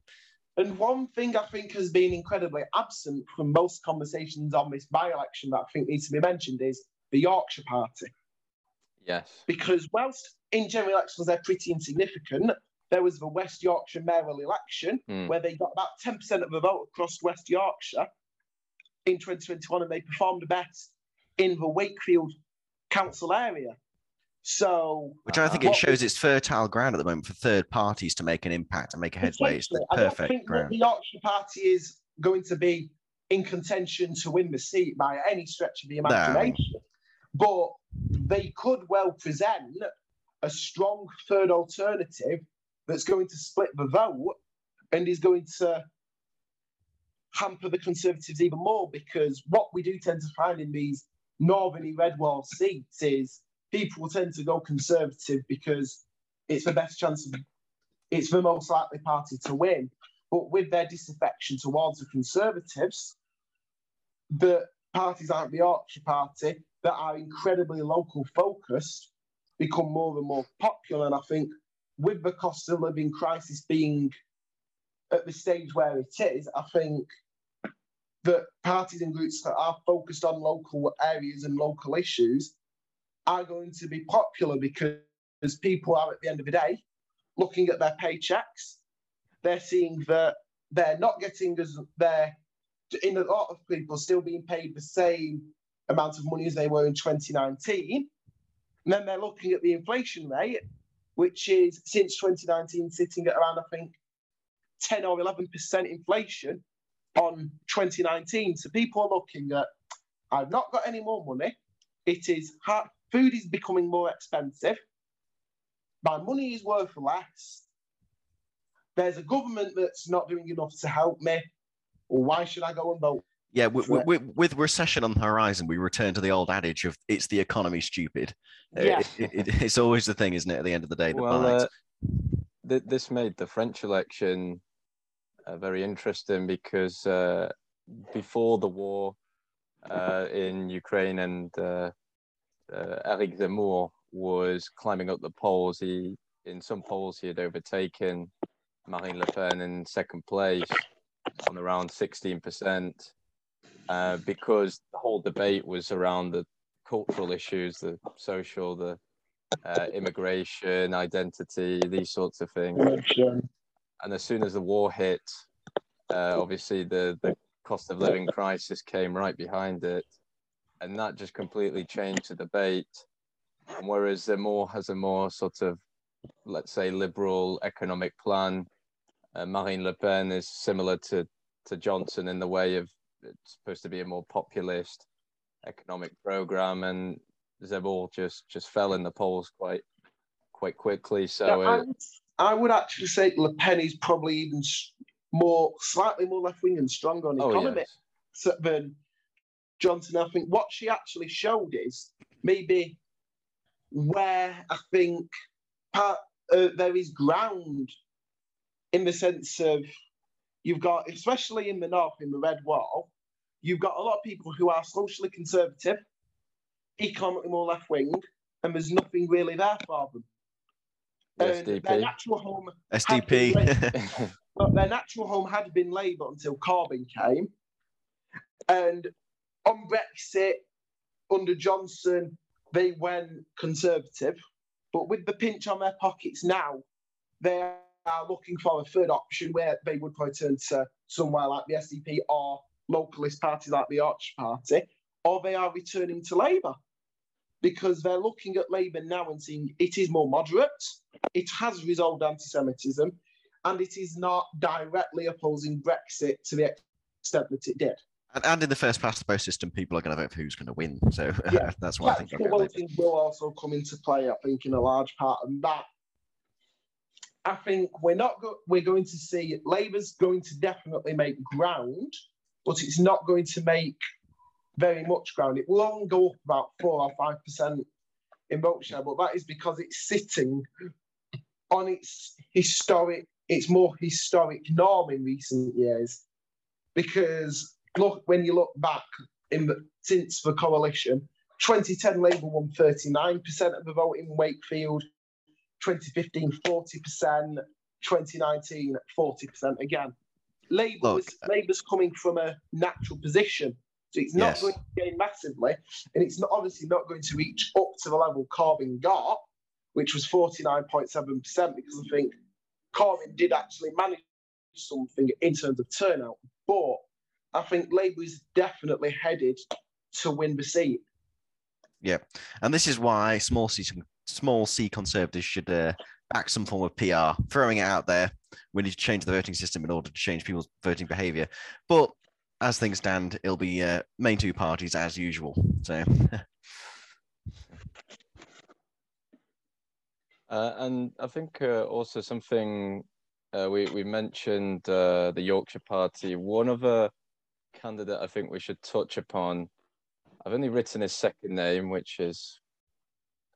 S3: And one thing I think has been incredibly absent from most conversations on this by election that I think needs to be mentioned is the Yorkshire Party.
S1: Yes.
S3: because whilst in general elections they're pretty insignificant, there was the West Yorkshire mayoral election
S1: Hmm.
S3: where they got about 10% of the vote across West Yorkshire in 2021 and they performed best in the Wakefield council area. So,
S2: Which I think
S1: Uh,
S2: it shows it's fertile ground at the moment for third parties to make an impact and make a headway. It's the
S3: essentially, I
S2: perfect
S3: think that
S2: ground.
S3: the Yorkshire Party is going to be in contention to win the seat by any stretch of the imagination. But they could well present a strong third alternative that's going to split the vote and is going to hamper the Conservatives even more because what we do tend to find in these northerny red wall seats is people tend to go Conservative because it's the best chance of it's the most likely party to win. But with their disaffection towards the Conservatives, the parties like the Yorkshire Party that are incredibly local focused become more and more popular. And I think with the cost of living crisis being at the stage where it is, I think that parties and groups that are focused on local areas and local issues are going to be popular because people are at the end of the day looking at their paychecks. They're seeing that they're not getting as they're in a lot of people still being paid the same amount of money as they were in 2019. And then they're looking at the inflation rate, which is since 2019 sitting at around, I think, 10 or 11% inflation on 2019. So people are looking at, I've not got any more money. It is hard, food is becoming more expensive. My money is worth less. There's a government that's not doing enough to help me. Why should I go and vote?
S2: Yeah, with,
S3: Right.
S2: with, with recession on the horizon, we return to the old adage of "it's the economy, stupid." Uh,
S3: Yeah.
S2: it- it- it's always the thing, isn't it? At the end of the day, that
S1: Well, uh, th- this made the French election uh, very interesting because uh, before the war uh, in Ukraine and uh, Eric Zemmour was climbing up the polls, he in some polls he had overtaken Marine Le Pen in second place on around 16%. Uh, because the whole debate was around the cultural issues, the social, the uh, immigration, identity, these sorts of things. And as soon as the war hit, uh, obviously the, the cost of living crisis came right behind it. And that just completely changed the debate. And whereas Zemmour has a more sort of, let's say, liberal economic plan, uh, Marine Le Pen is similar to to Johnson in the way of it's supposed to be a more populist economic program, and Zemmour just just fell in the polls quite quite quickly. So
S3: Yeah,
S1: uh,
S3: I, would, actually say Le Pen is probably even more, slightly more left wing and stronger on
S1: oh
S3: economy
S1: yes,
S3: than Johnson. I think what she actually showed is maybe where I think part, uh, there is ground in the sense of you've got, especially in the north, in the red wall, you've got a lot of people who are socially conservative, economically more left wing, and there's nothing really there for them.
S1: the
S3: their
S1: SDP.
S3: natural home
S2: SDP. *laughs*
S3: but their natural home had been Labour until Corbyn came. And on Brexit, under Johnson, they went Conservative. But with the pinch on their pockets now, they are looking for a third option where they would probably turn to somewhere like the SDP or localist parties like the Arch Party, or they are returning to Labour because they're looking at Labour now and seeing it is more moderate, it has resolved anti Semitism, and it is not directly opposing Brexit to the extent that it did.
S2: And, and in the first past the post system, people are going to vote for who's going to win. So uh,
S3: Yeah. *laughs*
S2: that's why I think.
S3: voting will also come into play, I think, in a large part, and that I think we're not go- we're going to see Labour's going to definitely make ground, but it's not going to make very much ground. It will only go up about four or five percent in vote share, but that is because it's sitting on its historic, its more historic norm in recent years. Because look, when you look back in the since the coalition, 2010 Labour won 39% of the vote in Wakefield, 2015 40%, 2019 40% again. Labour
S2: Look,
S3: was, Labour's coming from a natural position, so it's not
S2: Yes.
S3: going to gain massively, and it's not obviously not going to reach up to the level Corbyn got, which was 49.7%, because I think Corbyn did actually manage something in terms of turnout, but I think Labour is definitely headed to win the seat.
S2: Yeah, and this is why small C small C conservatives should uh, back some form of PR, throwing it out there. We need to change the voting system in order to change people's voting behaviour. But as things stand, it'll be uh, main two parties as usual. So *laughs*
S1: Uh, and I think uh, also something uh, we we mentioned uh, the Yorkshire Party. One other candidate I think we should touch upon. I've only written his second name, which is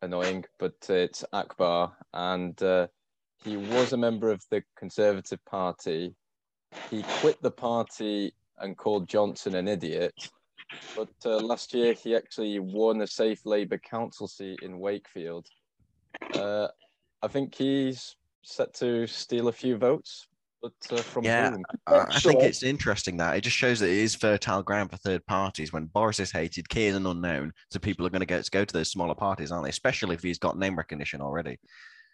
S1: annoying, but it's Akbar, and uh, he was a member of the Conservative Party. He quit the party and called Johnson an idiot. But uh, last year he actually won a safe Labour council seat in Wakefield. Uh, I think he's set to steal a few votes, but uh, from
S2: Yeah.
S1: whom?
S2: I I think it's interesting that it just shows that it is fertile ground for third parties. When Boris is hated, Keir is an unknown, so people are going to get to go to those smaller parties, aren't they? Especially if he's got name recognition already.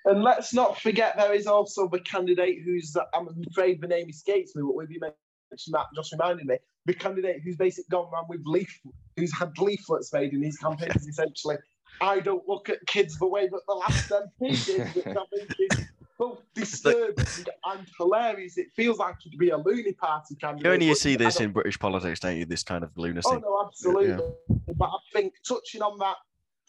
S3: And let's not forget there is also the candidate who's, I'm afraid the name escapes me, but with you mentioned that just reminded me, the candidate who's basically gone around with leaf, who's had leaflets made in his campaigns essentially. I don't look at kids the way that the last MP *laughs* did, which I think is both disturbing and hilarious. It feels like he'd be a loony party candidate.
S2: You only
S3: but
S2: see this in British politics, don't you? This kind of lunacy.
S3: Oh no, absolutely. But I think touching on that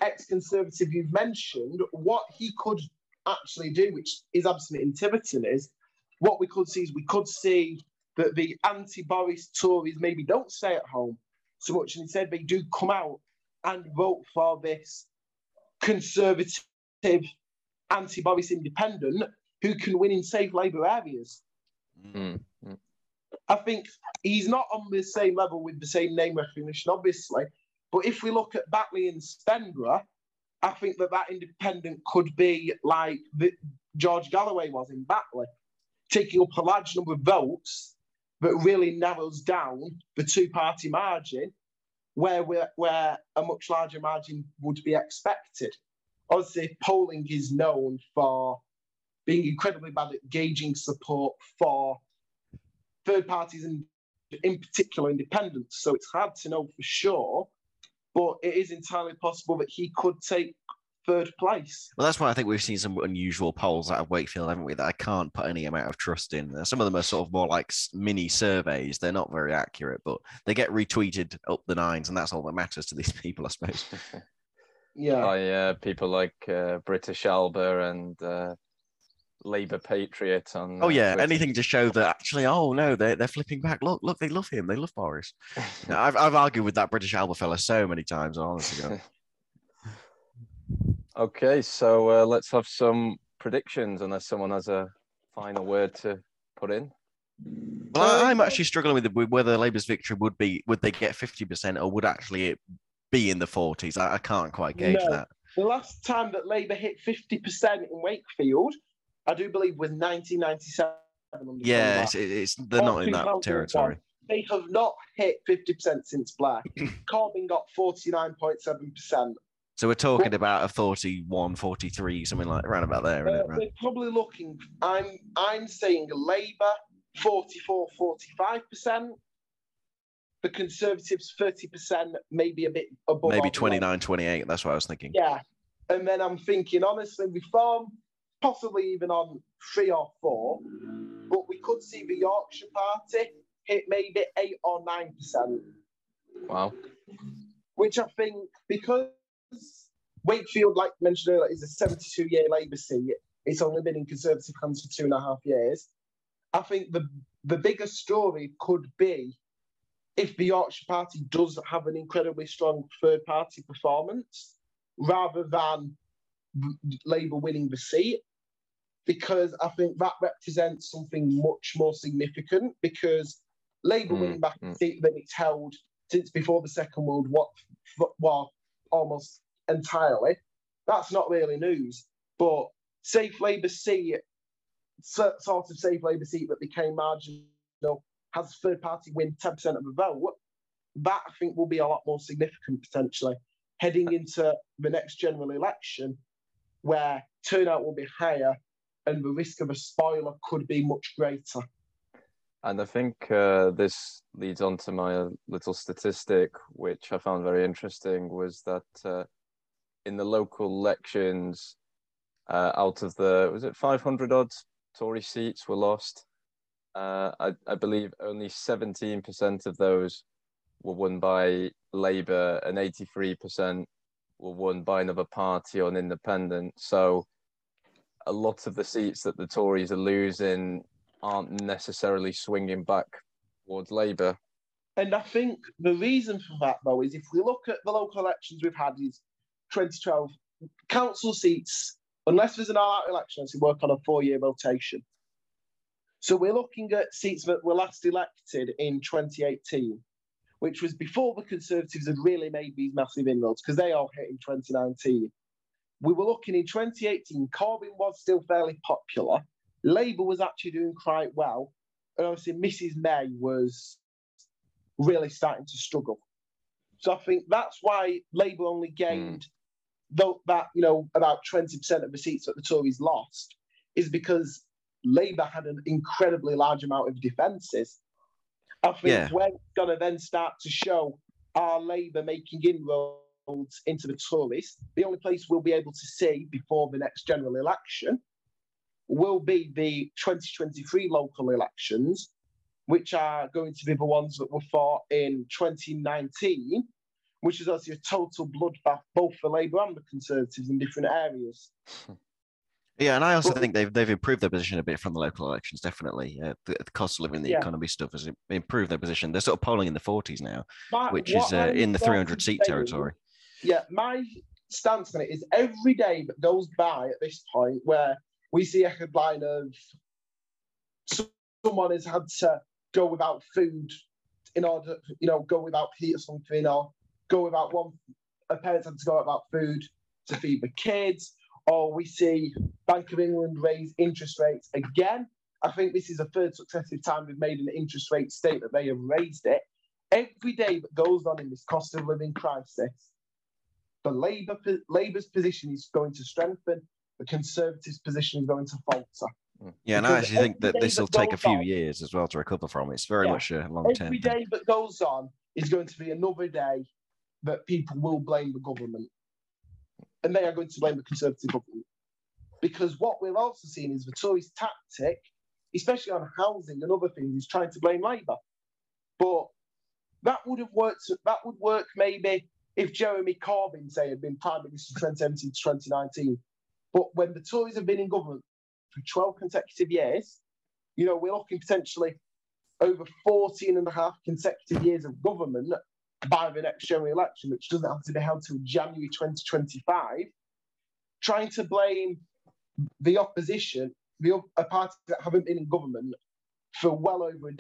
S3: ex-conservative you've mentioned, what he could actually do, which is absolutely in Tiverton, is what we could see is we could see that the anti-Boris Tories maybe don't stay at home so much, and instead they do come out and vote for this conservative anti-Boris independent who can win in safe Labour areas.
S1: Mm,
S3: I think he's not on the same level with the same name recognition, obviously. But if we look at Batley and Spen, I think that that independent could be like the, George Galloway was in Batley, taking up a large number of votes that really narrows down the two-party margin, where we're, where a much larger margin would be expected. Obviously, polling is known for being incredibly bad at gauging support for third parties and in particular independents. So it's hard to know for sure. but it is entirely possible that he could take third place.
S2: Well, that's why I think we've seen some unusual polls out of Wakefield, haven't we? That I can't put any amount of trust in. Some of them are sort of more like mini surveys. They're not very accurate, but they get retweeted up the nines, and that's all that matters to these *laughs* people, I suppose. *laughs*
S3: Yeah.
S1: By uh, people like uh, British Alba and uh, Labour Patriot on.
S2: Oh
S1: uh,
S2: yeah,
S1: Twitter.
S2: anything to show that actually, oh no, they're they're flipping back. Look, look, they love him. They love Boris. No, *laughs* I've I've argued with that British Alba fella so many times. Honestly, *laughs*
S1: Okay, so uh, let's have some predictions, unless someone has a final word to put in.
S2: well, I, I'm actually struggling with, with whether Labour's victory would be would they get fifty percent or would actually it be in the forties. I, I can't quite gauge
S3: No.
S2: that.
S3: The last time that Labour hit 50% in Wakefield, I do believe with 1997. under
S2: Yeah, it's, it's they're not in that territory.
S3: They have not hit 50% since Blair. *laughs* Corbyn got 49.7%.
S2: So we're talking about a 41, 43, something like around about there, isn't
S3: Uh,
S2: it? Right?
S3: They're probably looking, I'm I'm saying Labour 44, 45%. The Conservatives 30%, maybe a bit above.
S2: Maybe
S3: or
S2: 29, 28. That's what I was thinking.
S3: Yeah. And then I'm thinking, honestly, reform, possibly even on three or four, but we could see the Yorkshire Party hit maybe eight or nine percent,
S1: Wow.
S3: which I think because Wakefield, like mentioned earlier, is a 72 year Labour seat, it's only been in Conservative hands for two and a half years. I think the the bigger story could be if the Yorkshire Party does have an incredibly strong third party performance rather than Labour winning the seat, because I think that represents something much more significant. Because Labour
S1: Mm,
S3: winning back
S1: mm.
S3: a seat that it's held since before the Second World War, War almost entirely, that's not really news. But safe Labour seat, sort of safe Labour seat that became marginal, has third party win 10% of the vote, that I think will be a lot more significant potentially heading into the next general election where turnout will be higher and the risk of a spoiler could be much greater.
S1: And I think uh, this leads on to my little statistic, which I found very interesting, was that uh, in the local elections, uh, out of the was it 500 odd Tory seats were lost. Uh, I, I believe only 17% of those were won by Labour, and 83% were won by another party or an independent. So a lot of the seats that the Tories are losing aren't necessarily swinging back towards Labour.
S3: And I think the reason for that, though, is if we look at the local elections we've had, is 2012 council seats, unless there's an all-out election, as we work on a four-year rotation. So we're looking at seats that were last elected in 2018, which was before the Conservatives had really made these massive inroads because they all hit in 2019. We were looking in 2018, Corbyn was still fairly popular. Labour was actually doing quite well. And obviously, Mrs. May was really starting to struggle. So I think that's why Labour only gained hmm. though that you know about twenty percent of the seats that the Tories lost is because Labour had an incredibly large amount of defences. I think
S2: Yeah.
S3: we're going to then start to show our Labour making inroads into the Tories. The only place we'll be able to see before the next general election will be the 2023 local elections, which are going to be the ones that were fought in 2019, which is obviously a total bloodbath, both for Labour and the Conservatives in different areas. *laughs*
S2: Yeah, and I also
S3: Well-
S2: think they've they've improved their position a bit from the local elections. Definitely, uh, the, the cost of living, the
S3: Yeah.
S2: economy stuff has improved their position. They're sort of polling in the forties now,
S3: My-
S2: which is uh, in the 300 seat
S3: saying-
S2: territory.
S3: Yeah, my stance on it is every day that goes by at this point where we see a headline of someone has had to go without food in order, you know, go without heat or something, or go without one, a parent's had to go without food to feed the kids, or we see Bank of England raise interest rates again. I think this is the third successive time we've made an interest rate statement. they have raised it. Every day that goes on in this cost of living crisis, the Labour Labour's position is going to strengthen, the Conservatives' position is going to falter. Hmm.
S2: Yeah, and I actually think that this will take a few
S3: on-
S2: years as well to recover from. It's very
S3: Yeah.
S2: much a long term.
S3: Every day that goes on is going to be another day that people will blame the government. And they are going to blame the Conservative government. Because what we're also seeing is the Tories' tactic, especially on housing and other things, is trying to blame Labour. But that would have worked, that would work maybe if Jeremy Corbyn, say, had been Prime Minister 2017 to 2019. But when the Tories have been in government for 12 consecutive years, you know, we're looking potentially over 14 and a half consecutive years of government by the next general election, which doesn't have to be held till January 2025, trying to blame the opposition, the a party that haven't been in government for well over a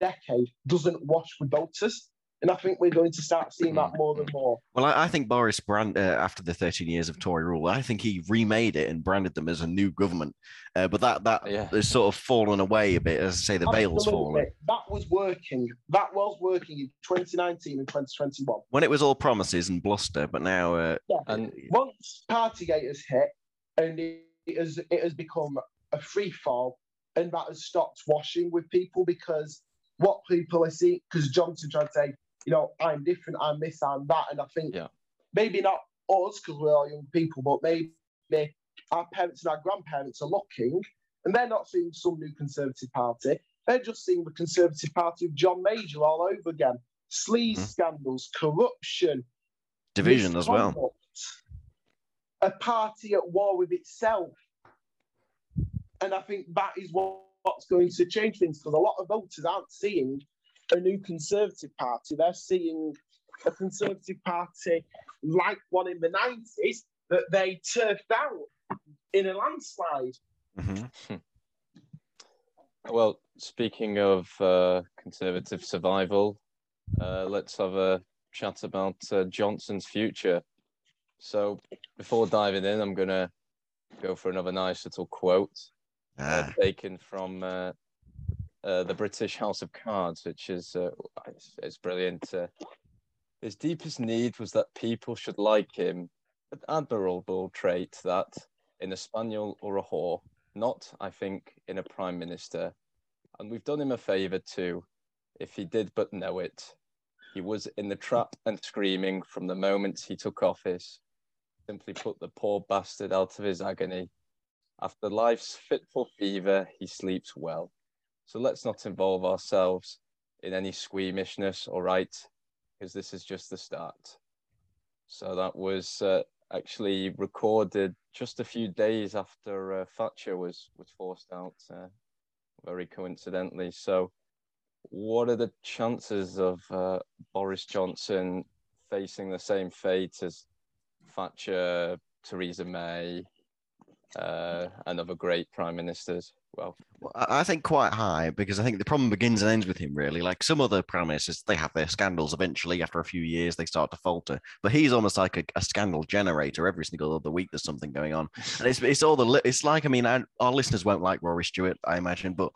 S3: decade, doesn't wash with voters. And I think we're going to start seeing that more and more.
S2: Well, I, I think Boris brand uh, after the 13 years of Tory rule, I think he remade it and branded them as a new government. Uh, but that that
S1: Yeah.
S2: has sort of fallen away a bit, as I say, the veil's
S3: Absolutely.
S2: fallen.
S3: That was working. That was working in 2019 and 2021.
S2: When it was all promises and bluster, but now uh,
S3: Yeah.
S1: And
S3: Once Partygate has hit and it has it has become a free fall, and that has stopped washing with people because what people are seeing, because Johnson tried to say, you know, I'm different, I'm this, I'm that, and I think
S1: Yeah.
S3: maybe not us because we're all young people, but maybe our parents and our grandparents are looking, and they're not seeing some new Conservative Party. They're just seeing the Conservative Party of John Major all over again. Sleaze
S2: Mhm.
S3: scandals, corruption,
S2: division as well.
S3: A party at war with itself. And I think that is what, what's going to change things because a lot of voters aren't seeing a new Conservative Party. They're seeing a Conservative Party like one in the 90s that they turfed out in a landslide.
S2: Mhm.
S1: Well, speaking of uh, conservative survival, uh, let's have a chat about uh, Johnson's future. So, before diving in, I'm going to go for another nice little quote uh,
S2: Ah,
S1: taken from uh, the British House of Cards, which is uh, it's, it's brilliant. Uh, his deepest need was that people should like him, an admirable trait that in a spaniel or a whore, not, I think, in a prime minister. And we've done him a favour too, if he did but know it. He was in the trap and screaming from the moment he took office. Simply put the poor bastard out of his agony. After life's fitful fever, he sleeps well. So let's not involve ourselves in any squeamishness, all right? Because this is just the start. So that was uh, actually recorded just a few days after uh, Thatcher was was forced out, uh, very coincidentally. So, what are the chances of uh, Boris Johnson facing the same fate as Thatcher, Theresa May, uh, and other great prime ministers? Well,
S2: Well, I think quite high because I think the problem begins and ends with him really. Like some other prime ministers, they have their scandals eventually. After a few years, they start to falter. But he's almost like a, a scandal generator. Every single other week, there's something going on, and it's it's all the it's like I mean, I, our listeners won't like Rory Stewart, I imagine, but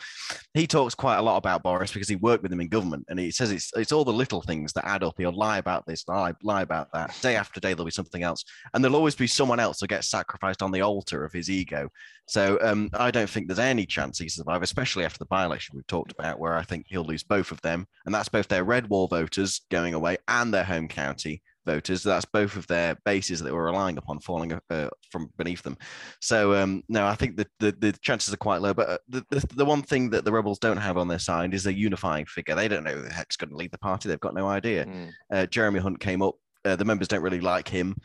S2: he talks quite a lot about Boris because he worked with him in government, and he says it's it's all the little things that add up. He'll lie about this, lie lie about that. Day after day, there'll be something else, and there'll always be someone else who gets sacrificed on the altar of his ego. So um, I don't think there's any chance he survive, especially after the by-election we've talked about, where I think he'll lose both of them, and that's both their red wall voters going away and their home county voters. That's both of their bases that they were relying upon falling uh, from beneath them. So um, no, I think the, the the chances are quite low. But uh, the, the the one thing that the rebels don't have on their side is a unifying figure. They don't know who the heck's going to lead the party. They've got no idea
S1: mm,
S2: uh, Jeremy Hunt came up. Uh, the members don't really like him.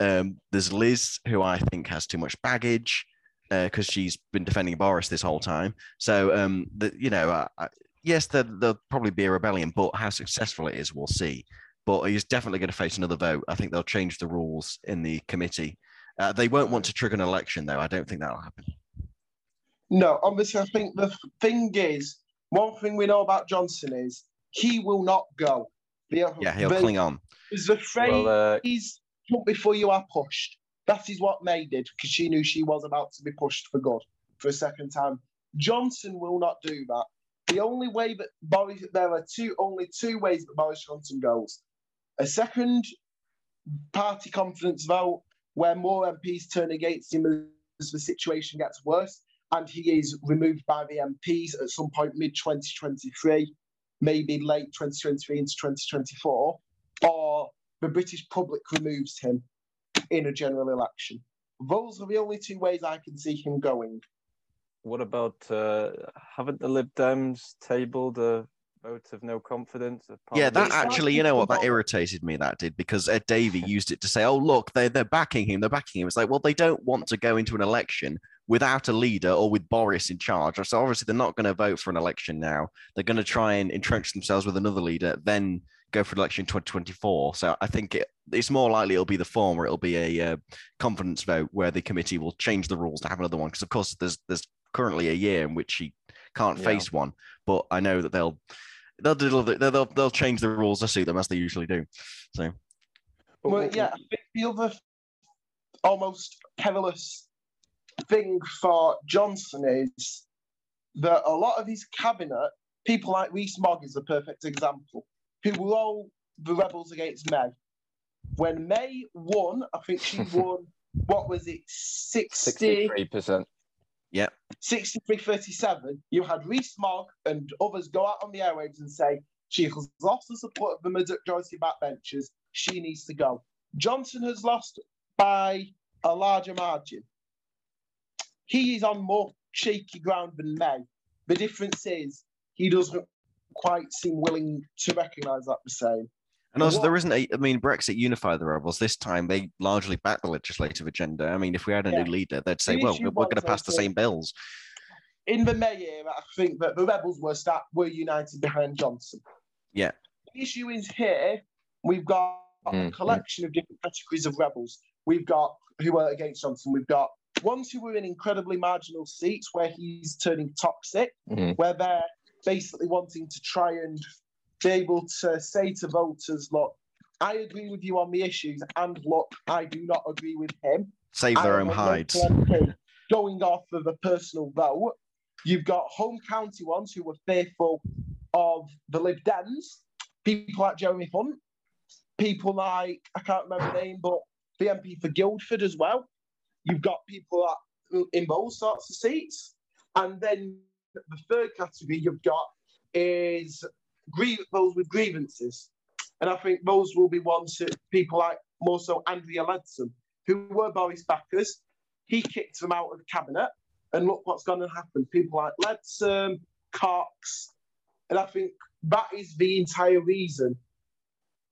S2: Um, there's Liz, who I think has too much baggage because she's been defending Boris this whole time. So, um, the, you know, uh, uh, yes, there, there'll probably be a rebellion, but how successful it is, we'll see. But he's definitely going to face another vote. I think they'll change the rules in the committee. Uh, they won't want to trigger an election, though. I don't think that'll happen.
S3: No, obviously, I think the thing is, one thing we know about Johnson is he will not go. The,
S2: Yeah, he'll
S3: the,
S2: cling on.
S3: Is the phrase
S1: well, uh,
S3: jump before you are pushed. That is what May did because she knew she was about to be pushed for good for a second time. Johnson will not do that. The only way that Boris, there are two, only two ways that Boris Johnson goes: a second party confidence vote where more MPs turn against him as the situation gets worse, and he is removed by the MPs at some point mid 2023, maybe late 2023 into 2024, or the British public removes him in a general election. Those are the only two ways I can see him going.
S1: What about uh, haven't the Lib Dems tabled a vote of no confidence? of
S2: Yeah, that actually, you know what, that irritated me. That did because Ed Davey used it to say, "Oh, look, they they're backing him. They're backing him." It's like, well, they don't want to go into an election without a leader or with Boris in charge. So obviously, they're not going to vote for an election now. They're going to try and entrench themselves with another leader, then go for the election in 2024. So I think it, it's more likely it'll be the former. It'll be a uh, confidence vote where the committee will change the rules to have another one. Because of course, there's there's currently a year in which he can't
S1: Yeah.
S2: face one. But I know that they'll they'll do they'll, they'll they'll change the rules to suit them as they usually do. So
S3: Well, yeah, I think the other almost perilous thing for Johnson is that a lot of his cabinet, people like Rees Mogg is a perfect example, who were all the rebels against May. When May won, I think she *laughs* won, what was it, 60,
S1: Sixty-three percent.
S3: 63 37, you had Rees Mogg and others go out on the airwaves and say, she has lost the support of the majority of backbenchers. She needs to go. Johnson has lost by a larger margin. He is on more shaky ground than May. The difference is he doesn't quite seem willing to recognise that the same.
S2: And also
S3: What-
S2: there isn't a I mean Brexit unified the rebels. This time they largely backed the legislative agenda. I mean, if we had a
S3: Yeah.
S2: new leader, they'd say,
S3: The
S2: well, we're, we're going to pass the same bills.
S3: In the May era, I think that the rebels were start, were united behind Johnson.
S2: Yeah.
S3: The issue is here we've got a
S1: Mm, mm.
S3: collection of different categories of rebels. We've got who are against Johnson. We've got ones who were in incredibly marginal seats where he's turning toxic,
S1: Mhm.
S3: where they're basically wanting to try and be able to say to voters, look, I agree with you on the issues, and look, I do not agree with him.
S2: Save their own hides.
S3: Going off of a personal vote, you've got home county ones who were fearful of the Lib Dems, people like Jeremy Hunt, people like, I can't remember the name, but the MP for Guildford as well. You've got people that, in both sorts of seats. And then the third category you've got is griev- those with grievances. And I think those will be ones that people like more so Andrea Leadsom, who were Boris backers. He kicked them out of cabinet, and look what's going to happen. People like Ledson, Cox, and I think that is the entire reason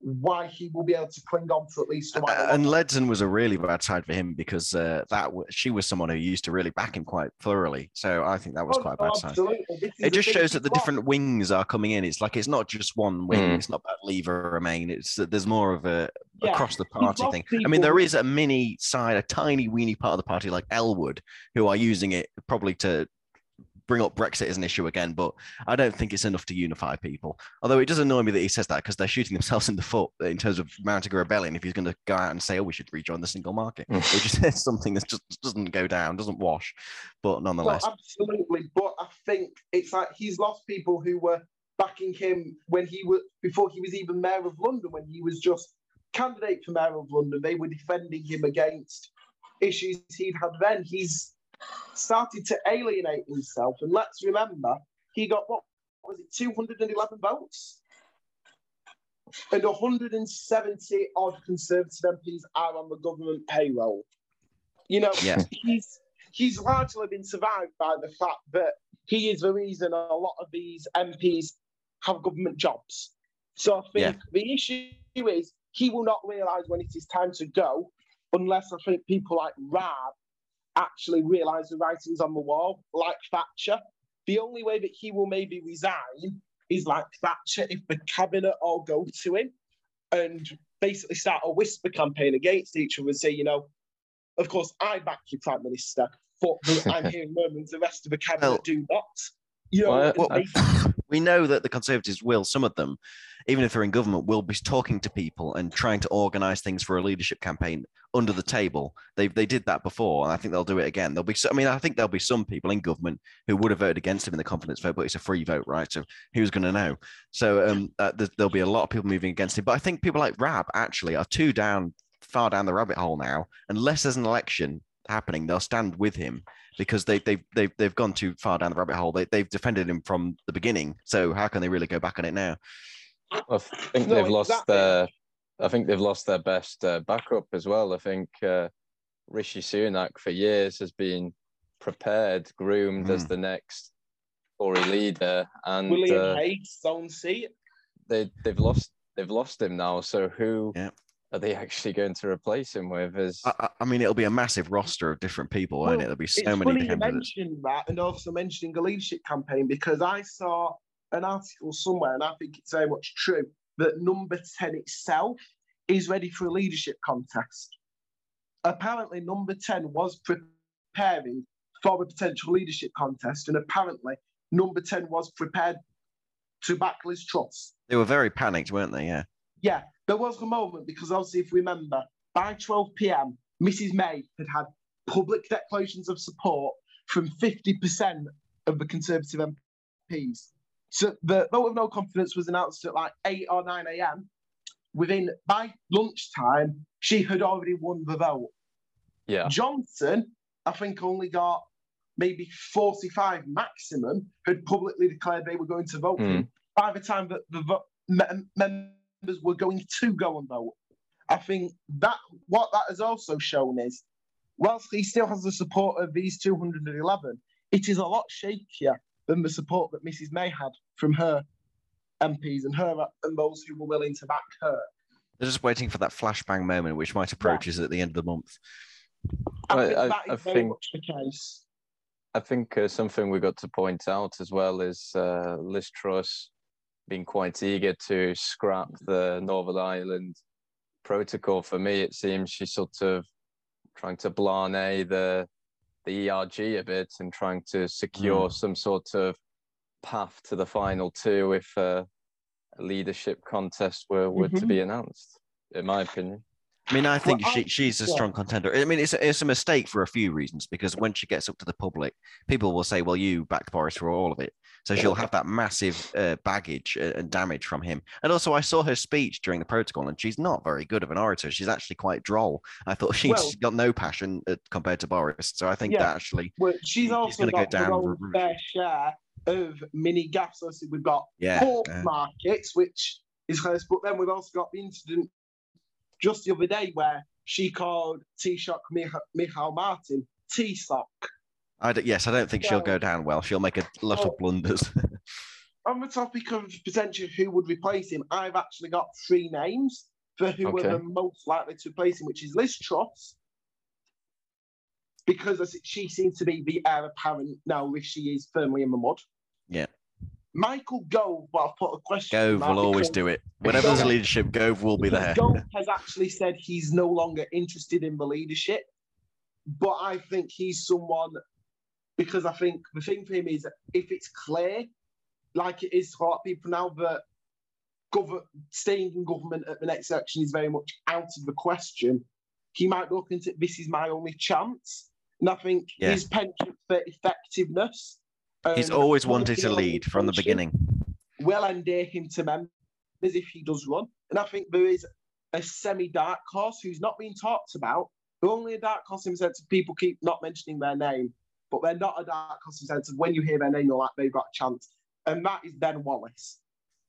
S3: why he will be able to cling on to at least a while.
S2: Uh, and Leadsom was a really bad side for him because uh, that w- she was someone who used to really back him quite thoroughly. So I think that was
S3: Oh,
S2: quite a bad side.
S3: absolutely. This
S2: It just shows that the
S3: got.
S2: different wings are coming in. It's like it's not just one wing.
S1: Mm.
S2: It's not about Lever or Remain. It's that there's more of a
S3: Yeah,
S2: across the party
S3: got
S2: thing. I mean, there is a mini side, a tiny weeny part of the party like Ellwood, who are using it probably to bring up Brexit as an issue again. But I don't think it's enough to unify people. Although it does annoy me that he says that because they're shooting *laughs* themselves in the foot in terms of mounting a rebellion. If he's going to go out and say, "Oh, we should rejoin the single market,"
S1: Mm.
S2: which is *laughs* something that just doesn't go down, doesn't wash. But
S3: Well,
S2: nonetheless,
S3: absolutely. But I think it's like he's lost people who were backing him when he was before he was even mayor of London, when he was just candidate for mayor of London. They were defending him against issues he'd had then. He's started to alienate himself. And let's remember, he got what was it, 211 votes? And 170 odd Conservative MPs are on the government payroll. You know,
S2: Yeah.
S3: he's he's largely been survived by the fact that he is the reason a lot of these MPs have government jobs. So I think the issue is he will not realise when it is time to go unless I think people like Raab actually realise the writings on the wall, like Thatcher. The only way that he will maybe resign is like Thatcher if the cabinet all go to him and basically start a whisper campaign against each other and say, you know, of course, I back you, Prime Minister, but the- I'm *laughs* hearing murmurs the rest of the cabinet
S2: Well-
S3: do not. You know,
S1: Well,
S2: well,
S3: they-
S2: we know that the Conservatives will, some of them, even if they're in government, will be talking to people and trying to organise things for a leadership campaign under the table. They they did that before, and I think they'll do it again. There'll be, I mean, I think there'll be some people in government who would have voted against him in the confidence vote, but it's a free vote, right? So who's going to know? So um, uh, there'll be a lot of people moving against him. But I think people like Raab actually are too down, far down the rabbit hole now. Unless there's an election happening, they'll stand with him because they they they've they've gone too far down the rabbit hole. They they've defended him from the beginning. So how can they really go back on it now?
S1: I think
S3: No,
S1: they've lost their I think they've lost their best uh, backup as well. I think uh, Rishi Sunak for years has been prepared, groomed mm. as hmm. the next Tory leader, and
S3: William uh, Hague's own seat.
S1: They they've lost they've lost him now. So who yeah. Are they actually going to replace him with? Is
S2: I, I mean, it'll be a massive roster of different people, well, won't it? There'll be so
S3: it's
S2: many.
S3: Funny you mentioned that, and also mentioning a leadership campaign because I saw an article somewhere, and I think it's very much true that number ten itself is ready for a leadership contest. Apparently, number ten was preparing for a potential leadership contest, and apparently, number ten was prepared to back Liz Truss.
S2: They were very panicked, weren't they? Yeah.
S3: Yeah, there was a moment because obviously, if you remember, by 12 p.m., Mrs. May had had public declarations of support from 50% of the Conservative MPs. So the vote of no confidence was announced at like 8 or 9 a.m. Within by lunchtime, she had already won the vote.
S1: Yeah.
S3: Johnson, I think, only got maybe 45 maximum had publicly declared they were going to vote mm. by the time that the vo- members were going to go and vote. I think that what that has also shown is, whilst he still has the support of these 211, it is a lot shakier than the support that Mrs. May had from her MPs and her and those who were willing to back her.
S2: They're just waiting for that flashbang moment, which might approach yeah. at the end of the month.
S3: I, I think that is I very think... much the case.
S1: I think uh, something we got to point out as well is uh, Liz Truss being quite eager to scrap the Northern Ireland protocol. For me, it seems she's sort of trying to blarney the the ERG a bit and trying to secure mm. some sort of path to the final two if uh, a leadership contest were, were mm-hmm. to be announced, in my opinion.
S2: I mean, I think well, she, she's a strong contender. I mean, it's a, it's a mistake for a few reasons because when she gets up to the public, people will say, well, you backed Boris for all of it. So she'll have that massive uh, baggage uh, and damage from him. And also, I saw her speech during the protocol, and she's not very good of an orator. She's actually quite droll. I thought *laughs* she's well, got no passion uh, compared to Boris. So I think yeah, that actually.
S3: Well, she's also got go down. fair share of mini gaps. Obviously, we've got yeah, pork markets, which is close, but then we've also got the incident just the other day where she called Taoiseach Micheál Martin T-sock.
S2: I yes, I don't think so, she'll go down well. She'll make a lot of oh. blunders. *laughs*
S3: on the topic of potentially who would replace him, I've actually got three names for who okay. are the most likely to replace him, which is Liz Truss, because she seems to be the heir apparent now if she is firmly in the mud.
S2: Yeah.
S3: Michael Gove, well, I've put a question.
S2: Gove will always do it. Whenever there's leadership, Gove will be there.
S3: Gove has actually said he's no longer interested in the leadership, but I think he's someone because I think the thing for him is if it's clear, like it is for a lot of people now, that gov- staying in government at the next election is very much out of the question. He might look into this is my only chance. And I think yeah. his penchant for effectiveness
S2: He's um, always wanted to lead from the beginning.
S3: Will endear him to members if he does run. And I think there is a semi dark horse who's not being talked about. They're only a dark horse in the sense of people keep not mentioning their name, but they're not a dark horse in the sense of when you hear their name, you're like, they've got a chance. And that is Ben Wallace.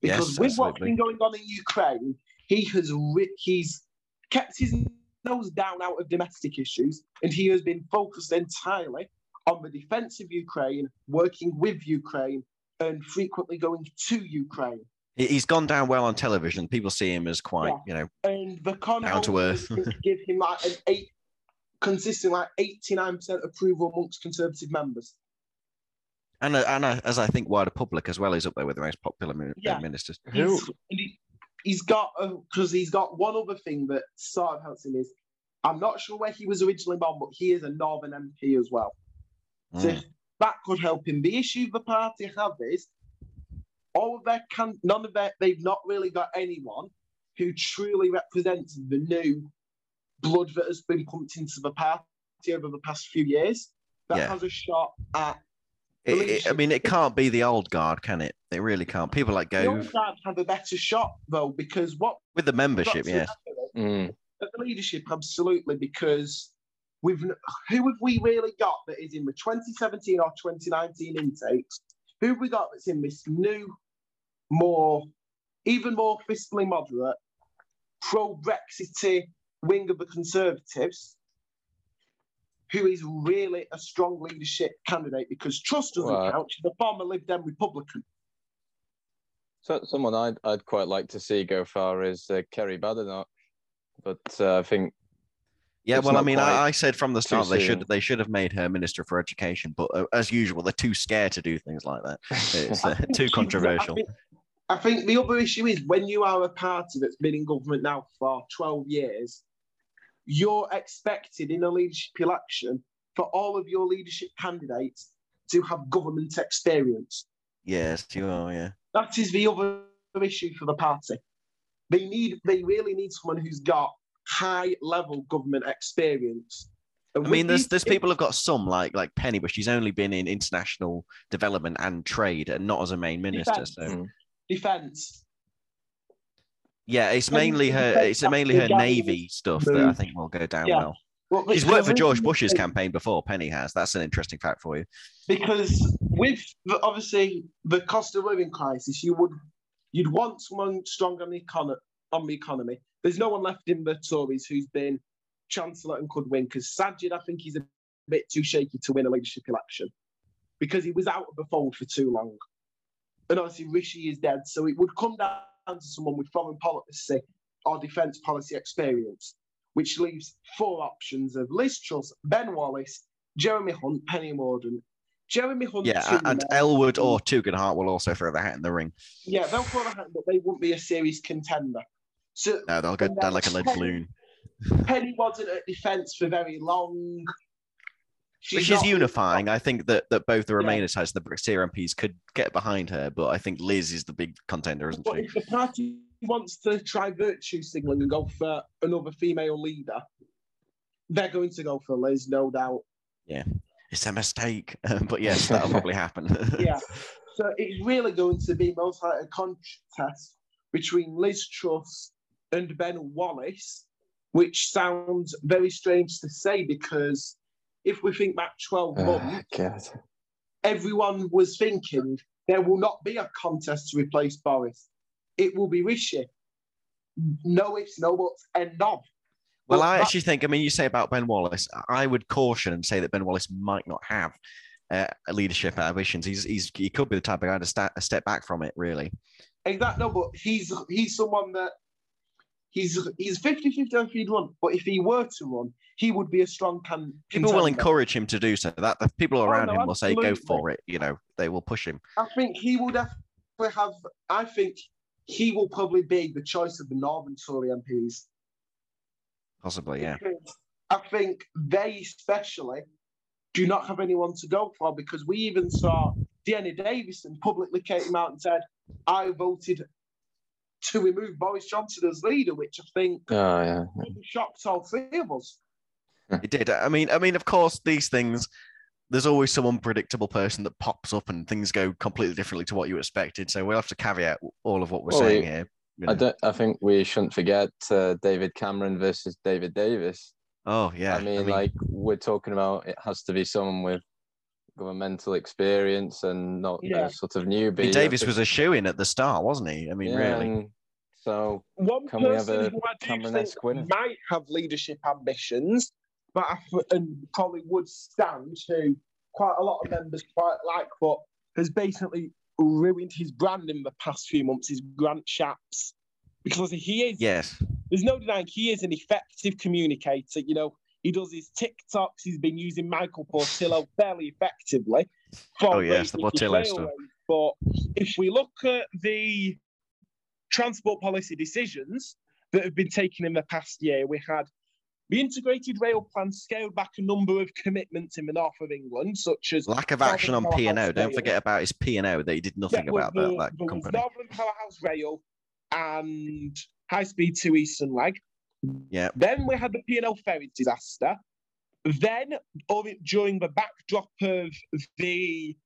S3: Because yes, with absolutely. what's been going on in Ukraine, he has he's kept his nose down out of domestic issues and he has been focused entirely on the defense of Ukraine, working with Ukraine, and frequently going to Ukraine.
S2: He's gone down well on television. People see him as quite, yeah. you know,
S3: and the down to earth. give him like an eight, consistent like eighty nine percent approval amongst Conservative members.
S2: And uh, and uh, as I think wider public as well, he's up there with the most popular uh, yeah. ministers.
S3: He's, he, has got because he's got one other thing that sort of helps him is I'm not sure where he was originally born, but he is a Northern MP as well. Mm. So that could help him. The issue the party have is all of their can none of their they've not really got anyone who truly represents the new blood that has been pumped into the party over the past few years that yeah. has a shot at
S2: it, it, I mean, it can't be the old guard, can it? It really can't. People like Gove. The old
S3: guard have a better shot, though, because what
S2: with the membership, yes,
S1: mm.
S3: the leadership, absolutely, because We've who have we really got that is in the 2017 or 2019 intakes? Who have we got that's in this new, more, even more fiscally moderate pro-Brexit wing of the Conservatives, who is really a strong leadership candidate because Truss doesn't
S1: Right.
S3: count. She's a former Lib Dem Republican.
S1: So someone I'd I'd quite like to see go far is uh, Kemi Badenoch, but uh, I think
S2: Yeah,
S1: It's
S2: well, I mean, I, I said from the start they
S1: soon.
S2: should they should have made her minister for education, but uh, as usual, they're too scared to do things like that. It's uh, *laughs* too controversial.
S3: I think, I think the other issue is when you are a party that's been in government now for 12 years, you're expected in a leadership election for all of your leadership candidates to have government experience.
S2: Yes, you are. Yeah.
S3: That is the other issue for the party. They need, they really need someone who's got high level government experience. And
S2: I mean, there's
S3: these-
S2: there's people have got some like like Penny, but she's only been in international development and trade, and not as a main minister.
S3: Defence.
S2: So
S1: Mm.
S3: defence.
S2: yeah, it's mainly her it's mainly her navy stuff that I think will go down
S3: Yeah.
S2: well.
S3: Well,
S2: She's worked for George Bush's campaign before. Penny has. That's an interesting fact for you.
S3: because with the, obviously the cost of living crisis, you would you'd want someone strong on the economy. On the economy, there's no one left in the Tories who's been chancellor and could win. Because Sajid, I think he's a bit too shaky to win a leadership election because he was out of the fold for too long. And obviously Rishi is dead, so it would come down to someone with foreign policy or defence policy experience, which leaves four options of Liz Truss, Ben Wallace, Jeremy Hunt, Penny Mordaunt. Jeremy Hunt,
S2: Yeah, and. Ellwood or Tugendhat will also throw their hat in the ring.
S3: yeah, they'll throw the hat, but they wouldn't be a serious contender. So
S2: No, they'll go down like a lead
S3: Penny-
S2: balloon.
S3: Penny wasn't at defence for very long.
S2: Which is unifying. I think that, that both the
S3: Yeah.
S2: Remainer sides, the Brexit MPs, could get behind her, but I think Liz is the big contender, isn't
S3: But
S2: she?
S3: if the party wants to try virtue signaling and go for another female leader, they're going to go for Liz, no doubt.
S2: Yeah, it's a mistake, um, *laughs* but yes, that'll probably happen. *laughs*
S3: Yeah. So it's really going to be most likely a contest between Liz Truss and Ben Wallace, which sounds very strange to say because if we think back 12
S1: Oh,
S3: months,
S1: God.
S3: everyone was thinking there will not be a contest to replace Boris. It will be Rishi. No ifs, no buts, and of.
S2: Well,
S3: But
S2: I actually think, I mean, you say about Ben Wallace, I would caution and say that Ben Wallace might not have uh, leadership ambitions. He's, he's he could be the type of guy to sta a step back from it, really.
S3: Exactly, no, but he's he's someone that he's he's 50 50 if he'd run, but if he were to run, he would be a strong can.
S2: People will encourage him to do so. That the people oh, around
S3: Oh, no,
S2: him will say, "Go for it." You know, they will push him.
S3: I think he will definitely have. I think he will probably be the choice of the Northern Tory MPs.
S2: Possibly, yeah.
S3: Because I think they especially do not have anyone to go for because we even saw Dehenna Davison publicly came out and said, I voted to remove Boris Johnson as leader, which I think
S1: Oh yeah.
S3: shocked all three of us.
S2: It did. I mean, I mean, of course, these things. There's always some unpredictable person that pops up, and things go completely differently to what you expected. So we'll have to caveat all of what we're
S1: Well,
S2: saying
S1: we-
S2: here. you
S1: I don't. I think we shouldn't forget uh, David Cameron versus David Davis.
S2: Oh yeah.
S1: I, mean, like we're talking about, it has to be someone with governmental experience and not
S3: Yeah.
S1: a sort of
S2: I
S1: newbie.
S2: mean, Davis was a shoe in at the start, wasn't he? I mean,
S1: Yeah,
S2: really.
S1: And So
S3: One
S1: Can we have
S3: person
S1: a
S3: who I do think
S1: Cameron-esque winner?
S3: might have leadership ambitions, but I, and probably would stand to quite a lot of members quite like, but has basically ruined his brand in the past few months is Grant Shapps. Because he is,
S2: Yes.
S3: there's no denying he is an effective communicator. You know, he does his TikToks, he's been using Michael Portillo *laughs* fairly effectively.
S2: Oh, yes, the
S3: raising his
S2: Portillo stuff.
S3: But if we look at the transport policy decisions that have been taken in the past year, we had the integrated rail plan scaled back a number of commitments in the north of England, such as
S2: Lack of
S3: Northern
S2: action on P and O. Don't forget about his P and O that he did nothing
S3: Yeah,
S2: about that,
S3: the-
S2: that
S3: was
S2: company.
S3: Northern Powerhouse Rail and High Speed Two Eastern Leg.
S2: Yeah.
S3: Then we had the P&O ferry disaster. Then, during the backdrop of the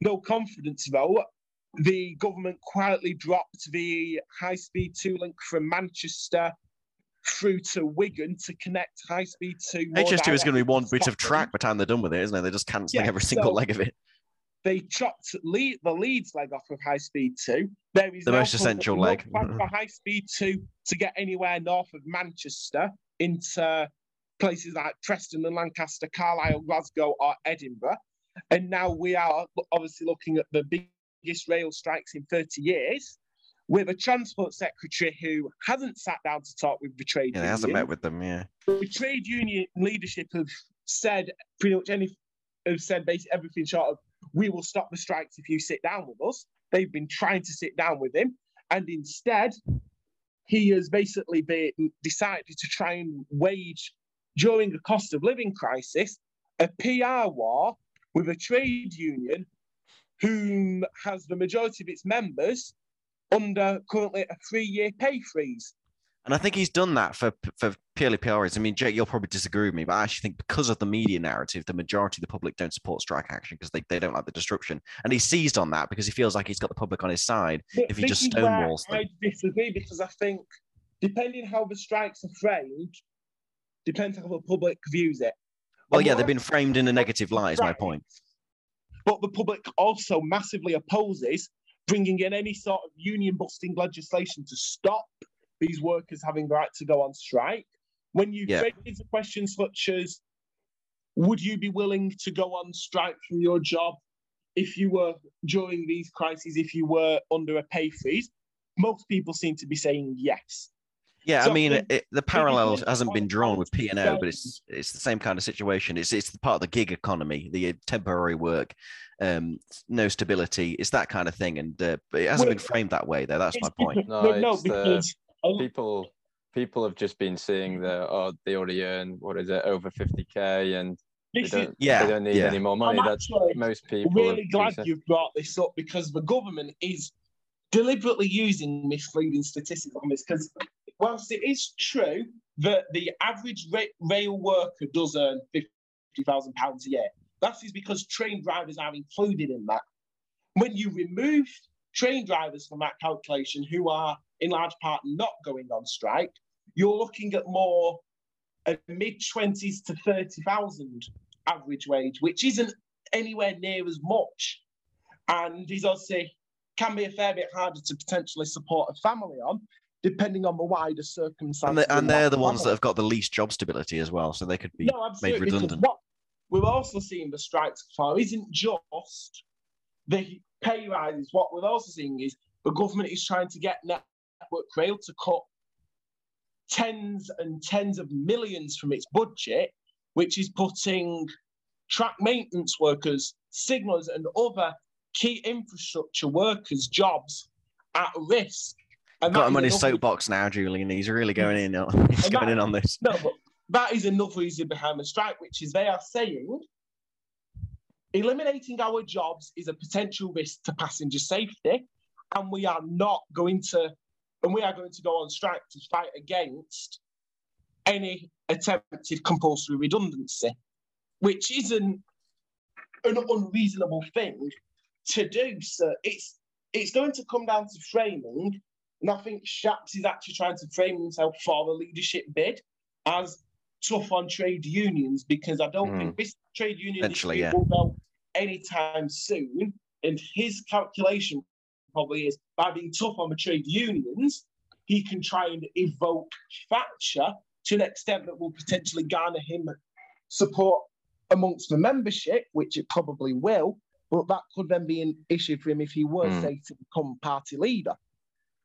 S3: no confidence vote, the government quietly dropped the high speed two link from Manchester through to Wigan to connect high speed two.
S2: HS2 is going to be one bit of track by the time they're done with it, isn't it? They're just cancelling
S3: Yeah,
S2: every single
S3: so-
S2: leg of it.
S3: They chopped lead, the Leeds leg off of high speed two. There is
S2: The most essential leg.
S3: for high speed two to get anywhere north of Manchester into places like Preston and Lancaster, Carlisle, Glasgow, or Edinburgh. And now we are obviously looking at the biggest rail strikes in 30 years with a transport secretary who hasn't sat down to talk with the trade
S2: Yeah, he
S3: union.
S2: hasn't met with them. Yeah.
S3: The trade union leadership have said pretty much any have said basically everything short of we will stop the strikes if you sit down with us. They've been trying to sit down with him, and instead, he has basically been decided to try and wage during a cost of living crisis a PR war with a trade union whom has the majority of its members under currently a three-year pay freeze.
S2: And I think he's done that for for purely PR reasons. I mean, Jake, you'll probably disagree with me, but I actually think because of the media narrative, the majority of the public don't support strike action because they, they don't like the disruption. And he seized on that because he feels like he's got the public on his side.
S3: But
S2: If he just stonewalls them.
S3: I disagree because I think, depending how the strikes are framed, depends how the public views it.
S2: Well,
S3: And
S2: yeah, they've been framed in a negative light, is my point.
S3: But the public also massively opposes bringing in any sort of union busting legislation to stop these workers having the right to go on strike. When you
S2: Yeah.
S3: raise a question such as, would you be willing to go on strike from your job if you were during these crises, if you were under a pay freeze? Most people seem to be saying yes.
S2: Yeah, I mean, it, the parallel hasn't been drawn with P and O, but it's it's the same kind of situation. It's it's the part of the gig economy, the uh, temporary work, um, no stability. It's that kind of thing, and uh, but it hasn't
S3: Well,
S2: been framed that way. Though that's my point. *laughs*
S1: No,
S3: Well, no,
S1: it's the
S3: because a-
S1: people people have just been seeing that oh they already earn what is it over 50k and they don't
S2: Yeah,
S1: they don't need
S2: yeah.
S1: any more money
S3: I'm
S1: that's
S3: actually
S1: most people
S3: really glad you've brought this up because the government is deliberately using misleading statistics on this. Because whilst it is true that the average ra- rail worker does earn fifty thousand pounds a year, that is because train drivers are included in that. When you remove train drivers from that calculation, who are in large part not going on strike, you're looking at more a mid twenties to thirty thousand average wage, which isn't anywhere near as much, and is obviously can be a fair bit harder to potentially support a family on, depending on the wider circumstances.
S2: And, they, and they're the ones that have got the least job stability as well, so they could be
S3: no,
S2: made redundant.
S3: What we're also seeing the strikes for isn't just the pay rises. What we're also seeing is the government is trying to get Network Rail to cut tens and tens of millions from its budget, which is putting track maintenance workers, signals, and other key infrastructure workers' jobs at risk. And
S2: Got him on his soapbox now, Julien. He's really going in. On, *laughs* he's going
S3: that-
S2: in on this.
S3: no, but that is another reason behind the strike, which is they are saying eliminating our jobs is a potential risk to passenger safety, and we are not going to, and we are going to go on strike to fight against any attempted compulsory redundancy, which isn't an unreasonable thing to do. So it's it's going to come down to framing, and I think Shapps is actually trying to frame himself for the leadership bid as tough on trade unions because I don't
S1: Hmm.
S3: think this trade union
S2: Eventually,
S3: dispute
S2: yeah.
S3: will go anytime soon. And his calculation probably is by being tough on the trade unions, he can try and evoke Thatcher to an extent that will potentially garner him support amongst the membership, which it probably will. But that could then be an issue for him if he were,
S1: Hmm.
S3: say, to become party leader,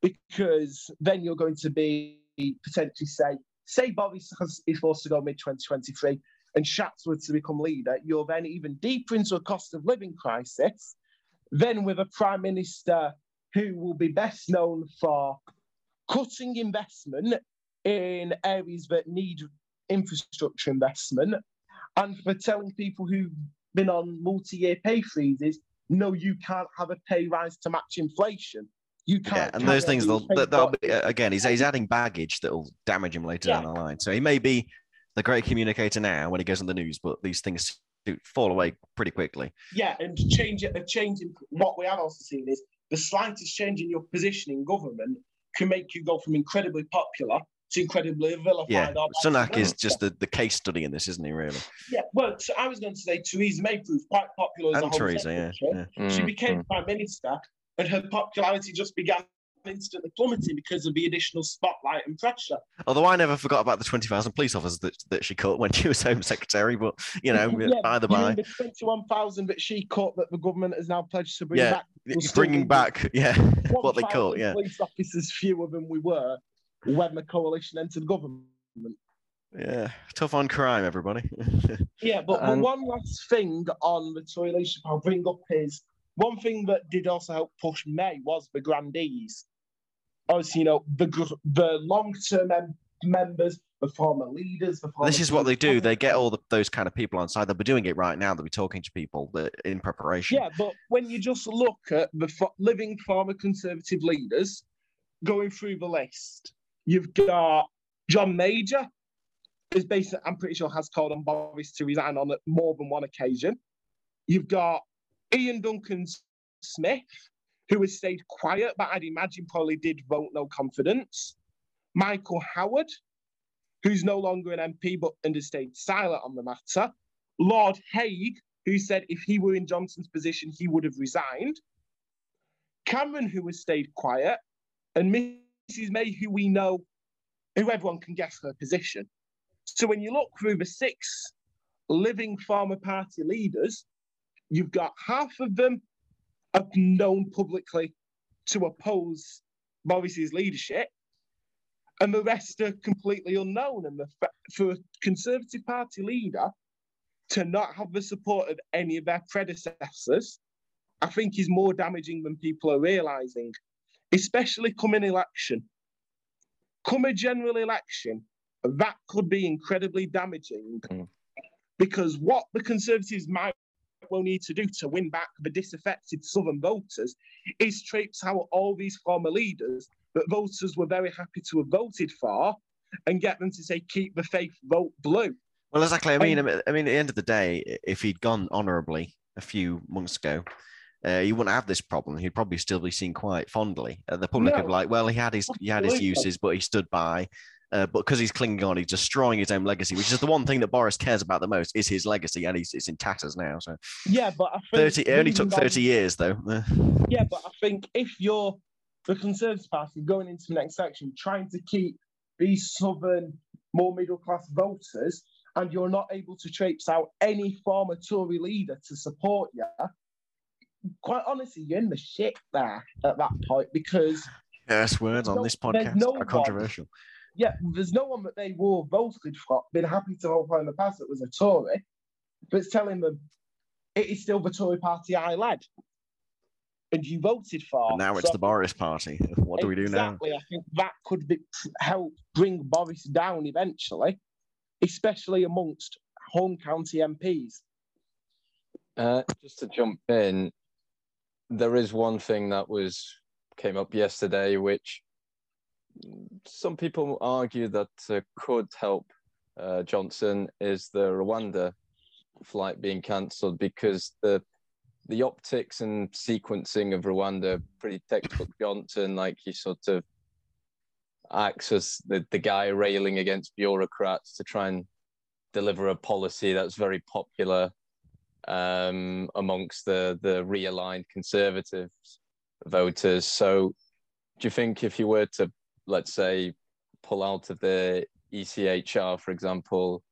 S3: because then you're going to be potentially say, say Bobby is forced to go mid 2023 and Shapps were to become leader, you're then even deeper into a cost of living crisis. Then with a prime minister who will be best known for cutting investment in areas that need infrastructure investment and for telling people who've been on multi-year pay freezes, no, you can't have a pay rise to match inflation. You can't.
S2: Yeah, and those things, they'll,
S3: pay
S2: that- they'll be, uh, again. He's, he's adding baggage that will damage him later
S3: Yeah.
S2: down the line. So he may be the great communicator now when he goes on the news, but these things do fall away pretty quickly.
S3: Yeah, and change it. A change in what we have also seen is the slightest change in your position in government can make you go from incredibly popular to incredibly vilified.
S2: Yeah, Sunak is just the, the case study in this, isn't he? Really,
S3: Yeah, well, so I was going to say Theresa May proved quite popular as a
S2: and
S3: Home
S2: Theresa, yeah,
S3: Secretary.
S2: yeah.
S3: She
S1: Mm,
S3: became
S1: mm.
S3: prime minister, and her popularity just began instantly plummeting because of the additional spotlight and pressure.
S2: Although I never forgot about the 20,000 police officers that, that she cut when she was Home Secretary, but, you know, *laughs*
S3: Yeah,
S2: by the
S3: you mean
S2: by.
S3: The 21,000 that she cut that the government has now pledged to bring
S2: Yeah,
S3: back. will still
S2: Bringing back, yeah, *laughs* what they
S3: 1,000
S2: cut, yeah.
S3: Police officers fewer than we were when the coalition entered government.
S2: Yeah, tough on crime, everybody. *laughs*
S3: Yeah, but, but one last thing on the Tory leadership I'll bring up is one thing that did also help push May was the grandees. Obviously, you know, the the long-term mem- members, the former leaders, the former
S2: this is what they do. They get all the, those kind of people on side. They'll be doing it right now. They'll be talking to people that, in preparation.
S3: Yeah, but when you just look at the fo- living former Conservative leaders going through the list, you've got John Major, is basically, I'm pretty sure, has called on Boris to resign on more than one occasion. You've got Iain Duncan Smith, who has stayed quiet, but I'd imagine probably did vote no confidence. Michael Howard, who's no longer an MP but and has stayed silent on the matter. Lord Hague, who said if he were in Johnson's position, he would have resigned. Cameron, who has stayed quiet, and Mrs. May, who we know, who everyone can guess her position. So when you look through the six living former party leaders, you've got half of them are known publicly to oppose Boris's leadership, and the rest are completely unknown. And the, for a Conservative Party leader to not have the support of any of their predecessors, I think is more damaging than people are realizing, especially coming election. Come a general election, that could be incredibly damaging
S1: Mm.
S3: because what the Conservatives might well need to do to win back the disaffected Southern voters is traipse out all these former leaders that voters were very happy to have voted for and get them to say, keep the faith, vote blue.
S2: Well, exactly. I mean, I mean, at the end of the day, if he'd gone honourably a few months ago, uh, he wouldn't have this problem. He'd probably still be seen quite fondly. Uh, the public would be like, well, he had his he had his uses, but he stood by. Uh, but because he's clinging on, he's destroying his own legacy, which is the one thing that Boris cares about the most is his legacy, and he's it's in tatters now. So
S3: Yeah, but I think
S2: thirty, it only took thirty years though.
S3: Yeah, but I think if you're the Conservative Party going into the next election, trying to keep these southern, more middle class voters, and you're not able to traipse out any former Tory leader to support you, quite honestly, you're in the shit there at that point because,
S2: Yes, words on
S3: no-
S2: this podcast
S3: no
S2: are controversial.
S3: Yeah, there's no one that they were voted for, been happy to vote for in the past that was a Tory, but it's telling them it is still the Tory party I led. And you voted for.
S2: But now it's
S3: So-
S2: the Boris party. What do we do now?
S3: Exactly. I think that could be, help bring Boris down eventually, especially amongst home county MPs.
S1: Uh, just to jump in, there is one thing that was came up yesterday, which some people argue that uh, could help uh, Johnson is the Rwanda flight being cancelled because the the optics and sequencing of Rwanda pretty textbook Johnson, like he sort of acts as the, the guy railing against bureaucrats to try and deliver a policy that's very popular um, amongst the the realigned conservative voters. So, do you think if you were to, let's say, pull out of the ECHR, for example,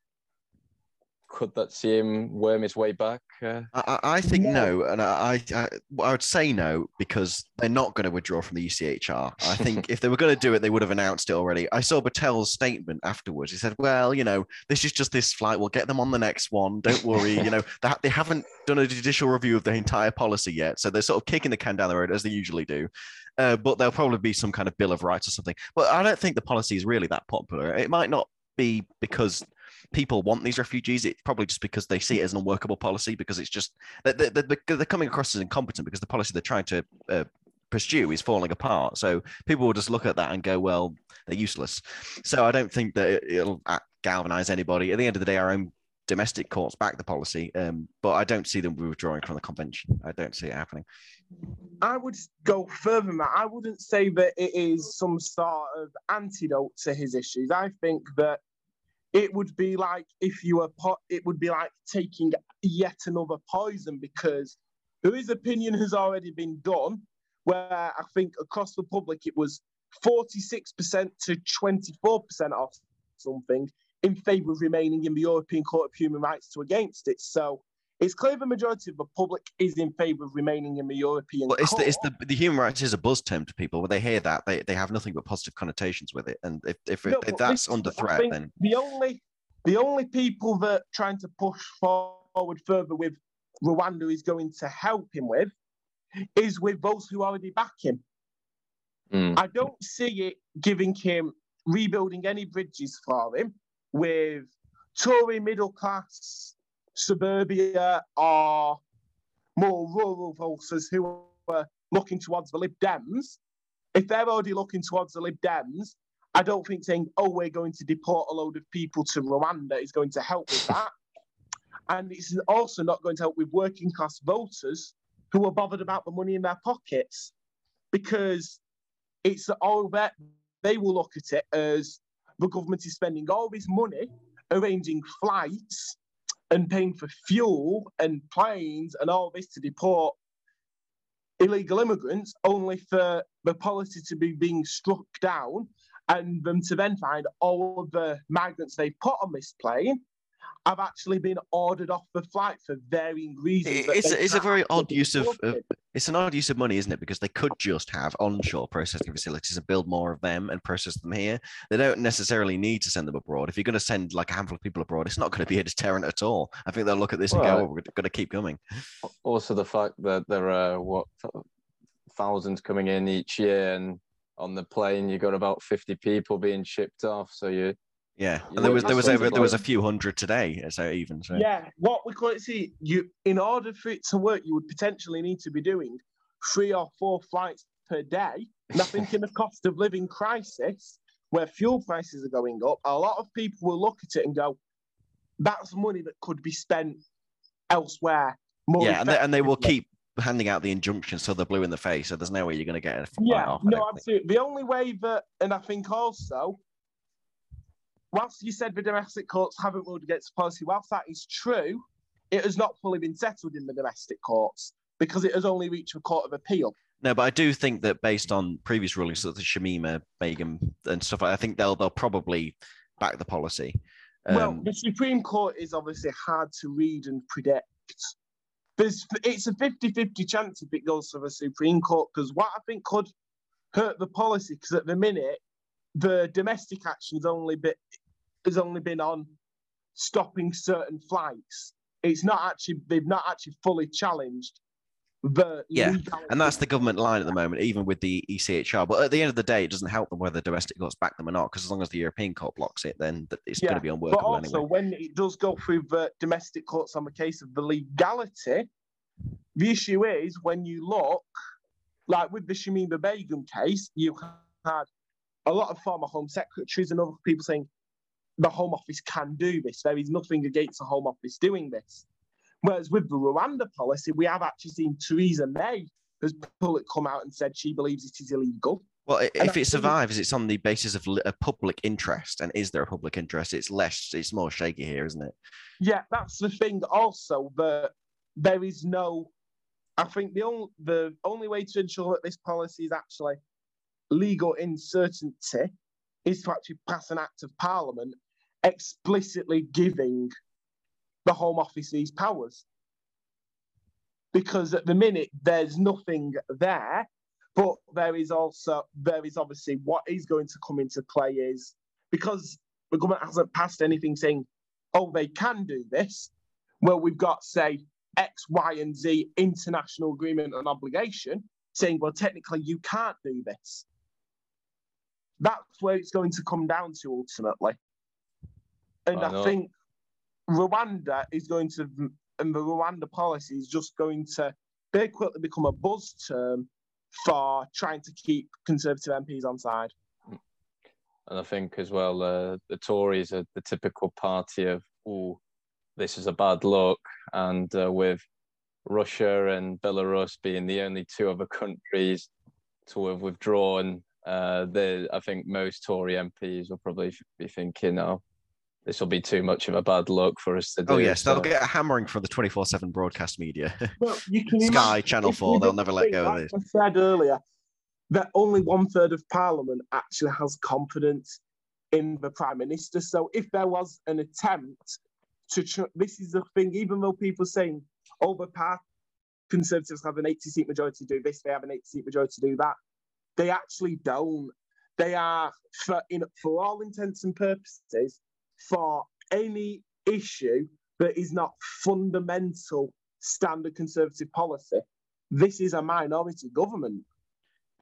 S1: could that see him worm his way back? Uh,
S2: I, I I think
S3: No.
S2: no, and I, I I would say no because they're not going to withdraw from the ECHR. I think *laughs* if they were going to do it, they would have announced it already. I saw Patel's statement afterwards. He said, "Well, you know, this is just this flight. We'll get them on the next one. Don't worry. you know, *laughs* they, they haven't done a judicial review of the entire policy yet, so they're sort of kicking the can down the road as they usually do." Uh, but there'll probably be some kind of bill of rights or something. But I don't think the policy is really that popular. It might not be because people want these refugees. It's probably just because they see it as an unworkable policy because it's just they're, they're, they're coming across as incompetent because the policy they're trying to uh, pursue is falling apart. So people will just look at that and go, well, they're useless. So I don't think that it- it'll uh, galvanize anybody. At the end of the day, our own domestic courts back the policy, um, but I don't see them withdrawing from the convention. I don't see it happening.
S3: I would go further than that. I wouldn't say that it is some sort of antidote to his issues. I think that it would be like if you were, po- it would be like taking yet another poison because his opinion has already been done. where I think across the public it was 46% to 24% or something in favour of remaining in the European Court of Human Rights to against it. So it's clear the majority of the public is in favour of remaining in the European
S2: well, it's the, it's the the human rights is a buzz term to people. When they hear that, they, they have nothing but positive connotations with it. And if if,
S3: No,
S2: if that's
S3: this-
S2: under threat, then
S3: the only the only people that trying to push forward further with Rwanda is going to help him with is with those who already back him.
S1: Mm.
S3: I don't see it giving him rebuilding any bridges for him with Tory middle class suburbia or more rural voters who are looking towards the Lib Dems. If they're already looking towards the Lib Dems, I don't think saying, oh, we're going to deport a load of people to Rwanda is going to help with that. And it's also not going to help with working class voters who are bothered about the money in their pockets because it's all that they will look at it as the government is spending all this money arranging flights and paying for fuel and planes and all this to deport illegal immigrants, only for the policy to be being struck down and them to then find all of the migrants they put on this plane have actually been ordered off the flight for varying reasons.
S2: it's it's a very odd use of
S3: deported.
S2: It's an odd use of money, isn't it? Because they could just have onshore processing facilities and build more of them and process them here. They don't necessarily need to send them abroad. If you're going to send like a handful of people abroad, it's not going to be a deterrent at all. I think they'll look at this and go, oh, "We're going to keep coming."
S1: Also, the fact that there are what thousands coming in each year, and on the plane you got about fifty people being shipped off. So you
S2: Yeah,
S1: You
S2: and there was there was
S1: that's
S2: over there was a few hundred today, so even so.
S3: Yeah, what we could see, you in order for it to work, you would potentially need to be doing three or four flights per day. *laughs* And I think in the cost of living crisis, where fuel prices are going up, a lot of people will look at it and go, "That's money that could be spent elsewhere." More
S2: yeah, and they, and they will keep handing out the injunctions till they're blue in the face. So there's no way you're going to get a flight
S3: Yeah,
S2: off.
S3: No,
S2: don't think.
S3: absolutely. The only way that, and I think also, whilst you said the domestic courts haven't ruled against the policy, whilst that is true, it has not fully been settled in the domestic courts because it has only reached the Court of Appeal.
S2: No, but I do think that based on previous rulings, such as Shamima Begum and stuff, I think they'll they'll probably back the policy.
S3: well,
S2: Um,
S3: the Supreme Court is obviously hard to read and predict. There's, it's a 50 50 chance if it goes to the Supreme Court because what I think could hurt the policy because at the minute, the domestic action is only been, has only been on stopping certain flights. It's not actually, they've not actually fully challenged the
S2: Yeah, and that's the government line at the moment, even with the ECHR. But at the end of the day, it doesn't help them whether domestic courts back them or not, because as long as the European court blocks it, then th- it's going to be
S3: But
S2: unworkable
S3: also,
S2: anyway.
S3: when it does go through the domestic courts on the case of the legality, the issue is when you look, like with the Shamima Begum case, you had a lot of former Home Secretaries and other people saying the Home Office can do this. There is nothing against the Home Office doing this. Whereas with the Rwanda policy, we have actually seen Theresa May has come out and said she believes it is illegal.
S2: Well,
S3: and
S2: if it survives, it's on the basis of a public interest, and is there a public interest? It's less, it's more shaky here, isn't it?
S3: Yeah, that's the thing. Also, that there is no. I think the only the only way to ensure that this policy is actually legal in certainty is to actually pass an act of parliament explicitly giving the Home Office these powers. Because at the minute there's nothing there, but there is also there is obviously what is going to come into play is because the government hasn't passed anything saying oh, they can do this. Well, we've got, say, X, Y, and Z international agreement and obligation saying, well, technically you can't do this. That's where it's going to come down to ultimately. And
S1: I
S3: I, think Rwanda is going to, and the Rwanda policy is just going to very quickly become a buzz term for trying to keep Conservative MPs on side.
S1: And I think as well, uh, the Tories are the typical party of, oh, this is a bad look. And uh, with Russia and Belarus being the only two other countries to have withdrawn, uh, the, I think most Tory MPs will probably be thinking, oh, this will be too much of a bad look for us to do.
S2: Oh yes,
S1: so-
S2: they'll get a hammering from the twenty-four seven broadcast media.
S3: Well, you can *laughs*
S2: Sky
S3: imagine-
S2: Channel Four. They'll never let
S3: think,
S2: go of this.
S3: I said earlier that only one third of Parliament actually has confidence in the Prime Minister. So if there was an attempt to, tr- this is the thing, even though people are saying, oh, the party Conservatives have an 80 seat majority to do this, they have an 80 seat majority to do that, they actually don't. They are, for, in, for all intents and purposes, for any issue that is not fundamental standard Conservative policy, this is a minority government.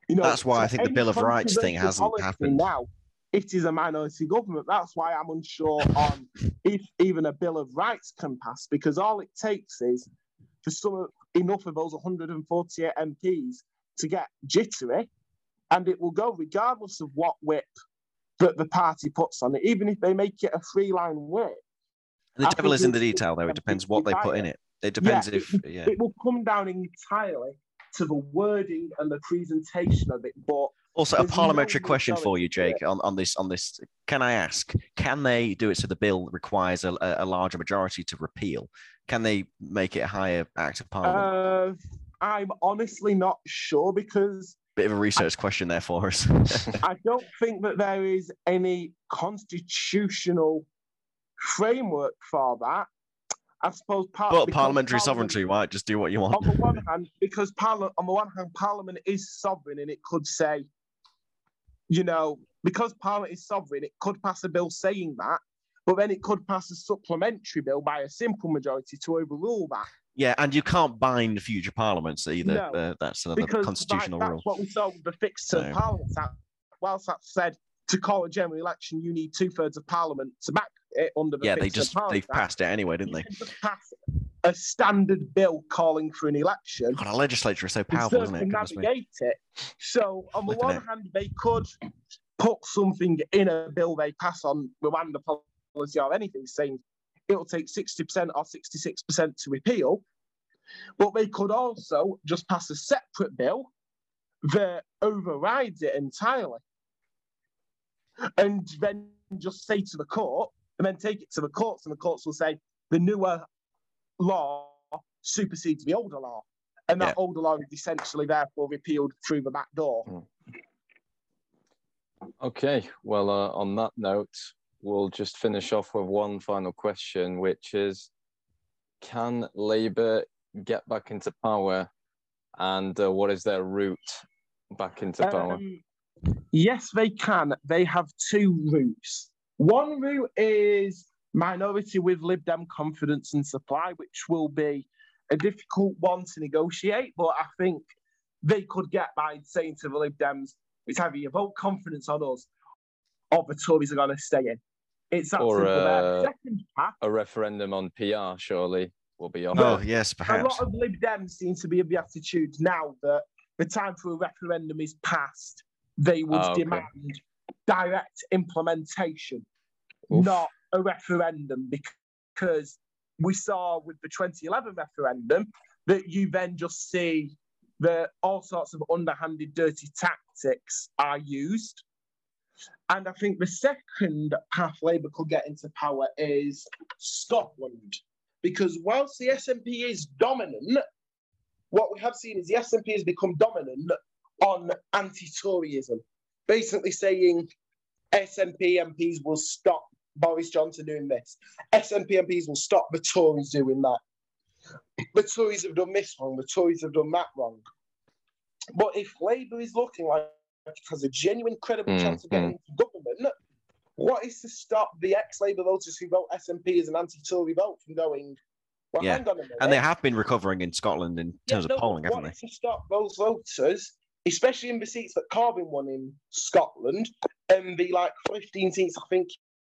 S3: You know,
S2: That's why I think the Bill of Rights thing hasn't happened.
S3: Now, it is a minority government. That's why I'm unsure on if even a Bill of Rights can pass, because all it takes is for some enough of those 148 MPs to get jittery, and it will go regardless of what whip that the party puts on it, even if they make it a three line whip.
S2: The
S3: I
S2: devil is in the detail, though. It depends what they put in it. It
S3: Yeah,
S2: depends if
S3: it,
S2: yeah.
S3: it will come down entirely to the wording and the presentation of it. But
S2: Also, a parliamentary question for you. Jake, on, on this. On this, can I ask? Can they do it so the bill requires a, a a larger majority to repeal? Can they make it a higher act of parliament?
S3: uh, I'm honestly not sure because
S2: Bit of a research question there for us. *laughs*
S3: I don't think that there is any constitutional framework for that. I suppose part
S2: but parliamentary
S3: Parliament-
S2: sovereignty, right? Just do what you want.
S3: On the one *laughs* hand, because Parliament, on the one hand, Parliament is sovereign, and it could say, you know, because Parliament is sovereign, it could pass a bill saying that, but then it could pass a supplementary bill by a simple majority to overrule that.
S2: Yeah, and you can't bind future parliaments either.
S3: No,
S2: Uh, that's another constitutional
S3: like,
S2: rule.
S3: that's what we saw with the fixed term
S2: So-
S3: Parliament Act. Whilst that said to call a general election, you need two thirds of Parliament to back it under the
S2: Yeah, they just they
S3: Parliament Act.
S2: passed it anyway, didn't they?
S3: pass a standard bill calling for an election.
S2: God, our legislature is so powerful, isn't it?
S3: Circumnavigate it. So on the one
S2: it.
S3: hand, they could put something in a bill they pass on Rwanda policy or anything, saying it'll take 60% or 66% to repeal. But they could also just pass a separate bill that overrides it entirely. And then just say to the court, and then take it to the courts, and the courts will say the newer law supersedes the older law. And that
S2: Yeah.
S3: older law is essentially therefore repealed through the back door.
S1: Okay, well, uh, on that note, we'll just finish off with one final question, which is Can Labour get back into power? And uh, what is their route back into power?
S3: Um, yes, they can. They have two routes. One route is minority with Lib Dem confidence and supply, which will be a difficult one to negotiate, but I think they could get by saying to the Lib Dems, it's either you vote confidence on us or the Tories are going to stay in. It's that
S1: Or,
S3: simple
S1: uh,
S3: Second path,
S1: A referendum on PR, surely, will be on.
S2: Oh yes, perhaps.
S3: a lot of Lib Dems seem to be of the attitude now that the time for a referendum is past. They would
S1: Ah, okay.
S3: demand direct implementation,
S1: Oof.
S3: not a referendum, because we saw with the 2011 referendum that you then just see that all sorts of underhanded, dirty tactics are used. And I think the second path Labour could get into power is Scotland. Because whilst the SNP is dominant, what we have seen is the SNP has become dominant on anti-Toryism, basically saying SNP MPs will stop Boris Johnson doing this. SNP MPs will stop the Tories doing that. The Tories have done this wrong. The Tories have done that wrong. But if Labour is looking like has a genuine, credible
S1: Mm,
S3: chance of getting into government, what is to stop the ex-Labour voters who vote SNP as an anti-Tory vote from going? Well,
S2: Yeah.
S3: hang on a minute.
S2: And they have been recovering in Scotland in
S3: Yeah,
S2: terms
S3: no,
S2: of polling, haven't
S3: what
S2: they?
S3: is to stop those voters, especially in the seats that Corbyn won in Scotland, and the like 15 seats, I think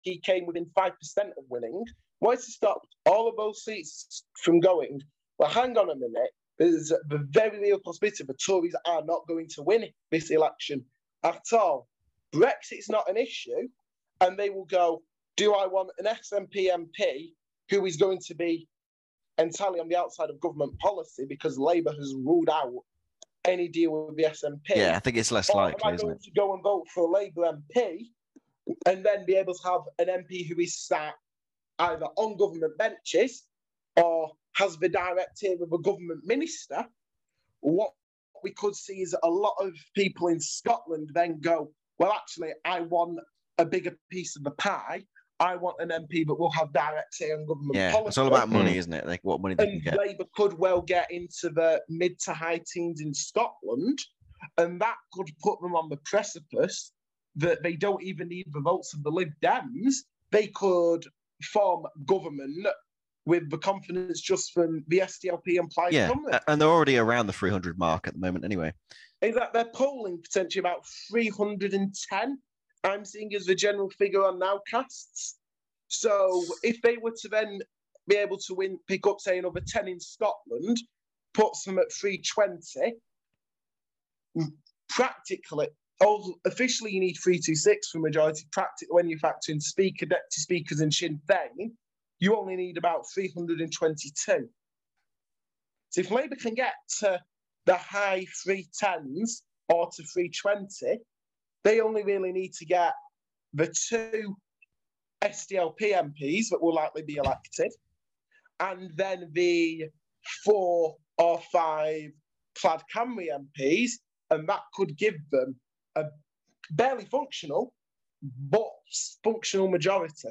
S3: he came within 5% of winning. What is to stop all of those seats from going? Well, hang on a minute. There's the very real possibility the Tories are not going to win this election at all. Brexit's not an issue, and they will go, Do I want an SNP MP who is going to be entirely on the outside of government policy because Labour has ruled out any deal with the SNP?
S2: Yeah, I think it's less
S3: or am
S2: likely,
S3: I
S2: isn't
S3: going
S2: it?
S3: to go and vote for a Labour MP and then be able to have an MP who is sat either on government benches or has the direct of a government minister, what we could see is a lot of people in Scotland then go, well, actually, I want a bigger piece of the pie. I want an MP that will have direct say on government
S2: Yeah,
S3: policy.
S2: it's all about money, isn't it? Like what money they
S3: And
S2: get.
S3: Labour could well get into the mid to high teens in Scotland, and that could put them on the precipice that they don't even need the votes of the Lib Dems. They could form government with the confidence just from the SDLP and Plaid
S2: Yeah, and they're already around the 300 mark at the moment, anyway.
S3: is that they're polling potentially about 310. I'm seeing as the general figure on nowcasts. So if they were to then be able to win, pick up, say, another 10 in Scotland, puts them at 320, practically, oh, officially you need 326 for majority. Practically, when you factor in Speaker, Deputy Speakers, and Sinn Féin, you only need about 322. So if Labour can get to the high 310s or to 320, they only really need to get the two SDLP MPs that will likely be elected, and then the four or five Plaid Cymru MPs, and that could give them a barely functional but functional majority.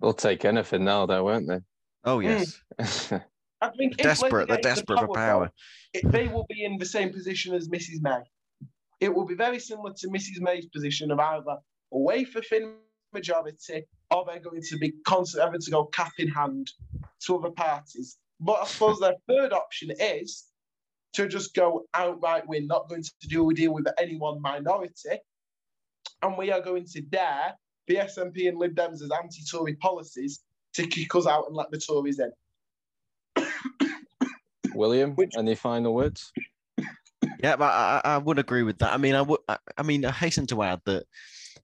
S1: They'll take anything now, though, won't they?
S2: Oh, hmm. yes.
S3: I think if
S2: desperate. They're
S3: get into
S2: desperate for power.
S3: it, they will be in the same position as Mrs. May. It will be very similar to Mrs. May's position of either away for thin majority or they're going to be constantly having to go cap in hand to other parties. But I suppose their third option is to just go outright, we're not going to do a deal with any one minority, and we are going to dare the SNP and Lib Dems as anti-Tory policies to kick us out and let the Tories in.
S1: William,
S3: Which-
S1: any final words?
S2: Yeah, but I, I I would agree with that. I mean, I would. I, I mean, I hasten to add that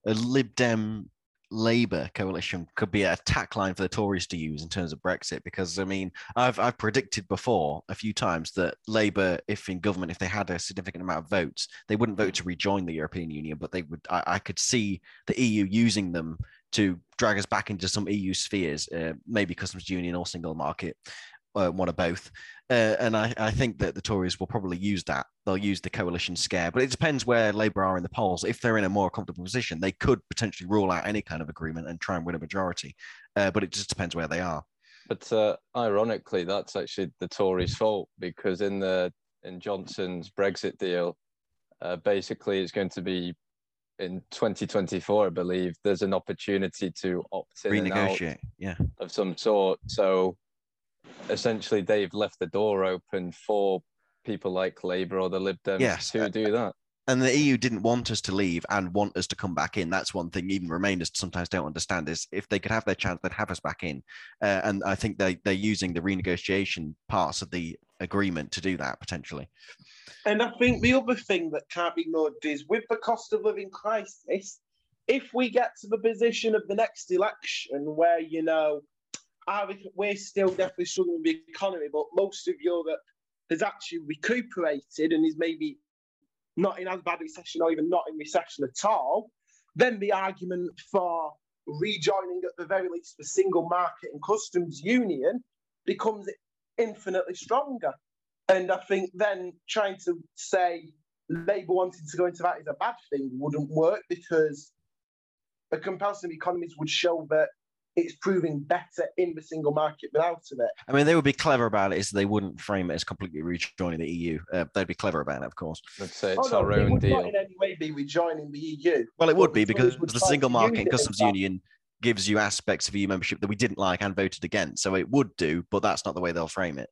S2: a Lib Dem Labour coalition could be a tack line for the Tories to use in terms of Brexit. Because I mean, I've I've predicted before a few times that Labour, if in government, if they had a significant amount of votes, they wouldn't vote to rejoin the European Union, but they would. I, I could see the EU using them to drag us back into some EU spheres, uh, maybe customs union or single market, uh, one or both. Uh, and I, I think that the Tories will probably use that. They'll use the coalition scare, but it depends where Labour are in the polls. If they're in a more comfortable position, they could potentially rule out any kind of agreement and try and win a majority. Uh, but it just depends where they are.
S1: But uh, ironically, that's actually the Tories' fault because in the in Johnson's Brexit deal, uh, basically it's going to be in 2024, I believe. There's an opportunity to opt in
S2: Renegotiate. Yeah.
S1: of some sort. So essentially, they've left the door open for people like Labour or the Lib Dems
S2: Yes.
S1: to do that.
S2: And the EU didn't want us to leave and want us to come back in. That's one thing even Remainers sometimes don't understand is if they could have their chance, they'd have us back in. Uh, and I think they, they're using the renegotiation parts of the agreement to do that potentially.
S3: And I think the other thing that can't be ignored is with the cost of living crisis, if we get to the position of the next election where, you know, We're still definitely struggling with the economy, but most of Europe has actually recuperated and is maybe not in as bad recession or even not in recession at all, then the argument for rejoining at the very least the single market and customs union becomes infinitely stronger. And I think then trying to say Labour wanting to go into that is a bad thing wouldn't work because a comparison of economies would show that it's proving better in the single market without of it.
S2: I mean, they would be clever about it is they wouldn't frame it as completely rejoining the EU. Uh, they'd be clever about it, of course.
S1: Let's say it's
S3: Oh, no,
S1: our
S3: it
S1: own
S3: would not
S1: deal.
S3: in any way be rejoining the EU.
S2: Well, it would be because
S3: would
S2: the single market and customs union gives you aspects of EU membership that we didn't like and voted against. So it would do, but that's not the way they'll frame it.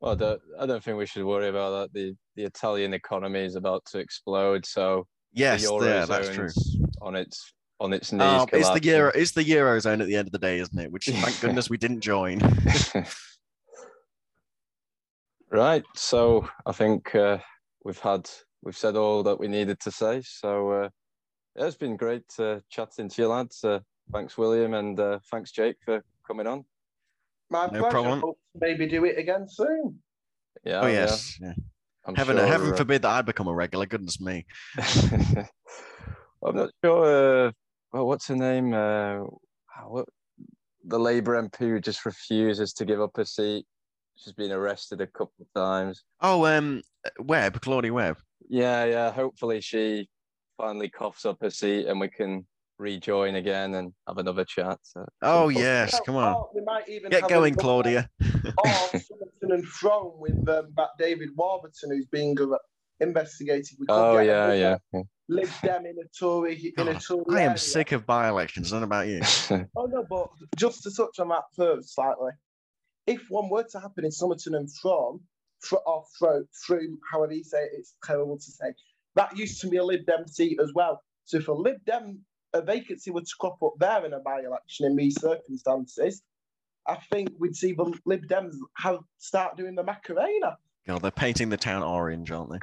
S1: Well, I don't, I don't think we should worry about that. The the Italian economy is about to explode, so
S2: Yes,
S1: the
S2: yeah, that's true.
S1: On its on its knees.
S2: Um, it's the euro, it's the eurozone at the end of the day, isn't it? Which thank goodness we didn't join. *laughs*
S1: right. So I think uh, we've had we've said all that we needed to say. So uh, yeah, it's been great uh, chatting to you lads. Uh, thanks, William, and uh, thanks, Jake, for coming on.
S3: My
S2: No
S3: pleasure.
S2: problem.
S3: Maybe do it again soon.
S1: Yeah.
S2: oh yes, yeah.
S1: I'm
S2: heaven,
S1: sure,
S2: heaven
S1: uh,
S2: forbid that I become a regular. Goodness me. *laughs* *laughs*
S1: I'm not sure. Well, what's her name? Uh, what, the Labour MP who just refuses to give up her seat. She's been arrested a couple of times.
S2: Oh, um, Webbe, Claudia Webbe.
S1: Yeah, yeah. Hopefully she finally coughs up her seat and we can rejoin again and have another chat. So
S2: oh yes, come on.
S3: Oh, we might even
S2: Get going, Claudia.
S3: or Somerton and Frome with um, that David Warburton who's being investigated. We could
S1: oh
S3: get
S1: yeah, yeah. yeah.
S3: Lib Dem in a Tory in a Tory.
S2: I am
S3: area.
S2: sick of by-elections. Not about you. *laughs*
S3: Oh no, but just to touch on that first slightly, if one were to happen in Somerton and Frome, fr- or through, through however you say it, it's terrible to say. That used to be a Lib Dem seat as well. So if a Lib Dem a vacancy were to crop up there in a by-election in these circumstances, I think we'd see the Lib Dems have start doing the Macarena.
S2: God, they're painting the town orange, aren't they?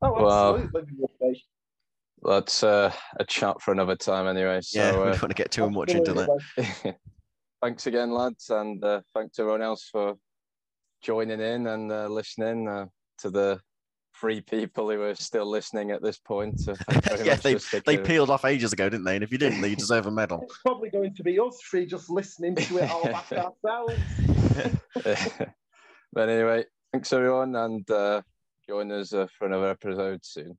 S3: Oh, absolutely. would be.
S1: That's uh, a chat for another time anyway. So
S2: yeah, *laughs* we
S1: uh,
S2: don't want to get too much into that. *laughs*
S1: Thanks again, lads, and uh, thanks to everyone else for joining in and uh, listening uh, to the three people who are still listening at this point. So thank you very *laughs*
S2: yeah, they they peeled off ages ago, didn't they? And if you didn't, then you deserve a medal.
S3: It's probably going to be us three just listening to it all back ourselves.
S1: but anyway, thanks everyone, and uh, join us uh, for another episode soon.